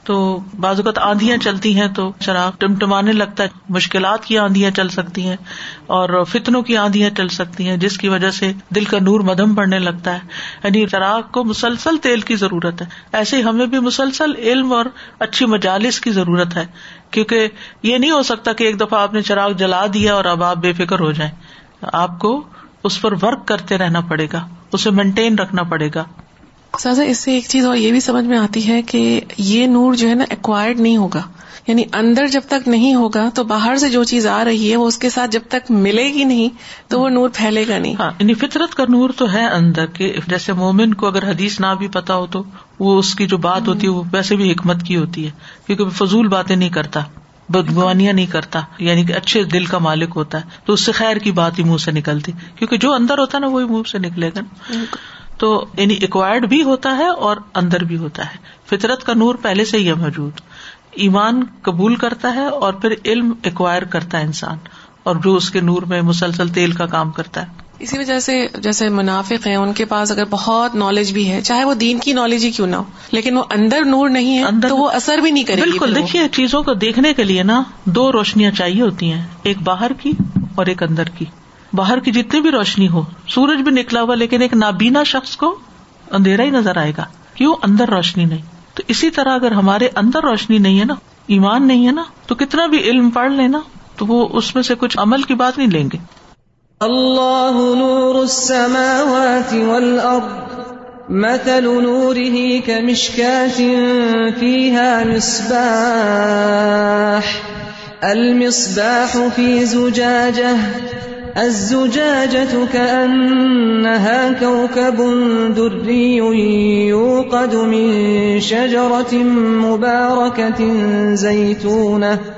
تو بعض اوقات آندیاں چلتی ہیں تو چراغ ٹمٹمانے لگتا ہے، مشکلات کی آندیاں چل سکتی ہیں اور فتنوں کی آندیاں چل سکتی ہیں، جس کی وجہ سے دل کا نور مدم پڑنے لگتا ہے۔ یعنی چراغ کو مسلسل تیل کی ضرورت ہے۔ ایسے ہی ہمیں بھی مسلسل علم اور اچھی مجالس کی ضرورت ہے، کیونکہ یہ نہیں ہو سکتا کہ ایک دفعہ آپ نے چراغ جلا دیا اور اب آپ بے فکر ہو جائیں۔ آپ کو اس پر ورک کرتے رہنا پڑے گا اسے مینٹین رکھنا پڑے گا۔ سازا اس سے ایک چیز اور یہ بھی سمجھ میں آتی ہے کہ یہ نور جو ہے نا ایکوائرڈ نہیں ہوگا۔ یعنی اندر جب تک نہیں ہوگا تو باہر سے جو چیز آ رہی ہے وہ اس کے ساتھ جب تک ملے گی نہیں تو وہ نور پھیلے گا نہیں۔ ہاں یعنی فطرت کا نور تو ہے اندر کے جیسے مومن کو اگر حدیث نہ بھی پتا ہو تو وہ اس کی جو بات ہوتی ہے وہ ویسے بھی حکمت کی ہوتی ہے کیونکہ فضول باتیں نہیں کرتا۔ بدگوانیاں نہیں کرتا یعنی کہ اچھے دل کا مالک ہوتا ہے تو اس سے خیر کی بات ہی منہ سے نکلتی کیونکہ جو اندر ہوتا ہے نا وہی منہ سے نکلے گا تو یعنی ایکوائرڈ بھی ہوتا ہے اور اندر بھی ہوتا ہے۔ فطرت کا نور پہلے سے ہی ہے موجود۔ ایمان قبول کرتا ہے اور پھر علم ایکوائر کرتا ہے انسان اور جو اس کے نور میں مسلسل تیل کا کام کرتا ہے۔ اسی وجہ سے جیسے منافق ہیں ان کے پاس اگر بہت نالج بھی ہے چاہے وہ دین کی نالج ہی کیوں نہ ہو لیکن وہ اندر نور نہیں ہے اندر تو وہ اثر بھی نہیں کرے بالکل دیکھیے چیزوں کو دیکھنے کے لیے نا دو روشنیاں چاہیے ہوتی ہیں ایک باہر کی اور ایک اندر کی۔ باہر کی جتنی بھی روشنی ہو سورج بھی نکلا ہوا لیکن ایک نابینا شخص کو اندھیرا ہی نظر آئے گا۔ کیوں؟ اندر روشنی نہیں۔ تو اسی طرح اگر ہمارے اندر روشنی نہیں ہے نا ایمان نہیں ہے نا تو کتنا بھی علم پڑھ لینا تو وہ اس میں سے کچھ عمل کی بات نہیں لیں گے۔ اللہ نور السماوات والارض، مثل نوره كمشكاة فيها مصباح، المصباح في زجاجة، الزجاجة كأنها كوكب دري يوقد من شجرة مباركة زيتونة.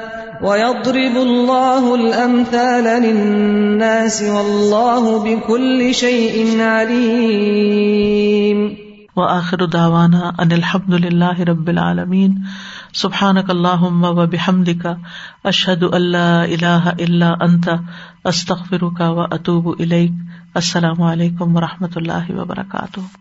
ويضرب الله الأمثال للناس والله بكل شيء عليم وآخر دعوانا أن الحمد لله رب العالمين سبحانك اللهم وبحمدك أشهد أن لا إله إلا أنت أستغفرك وأتوب إليك السلام علیکم و رحمۃ اللہ وبرکاتہ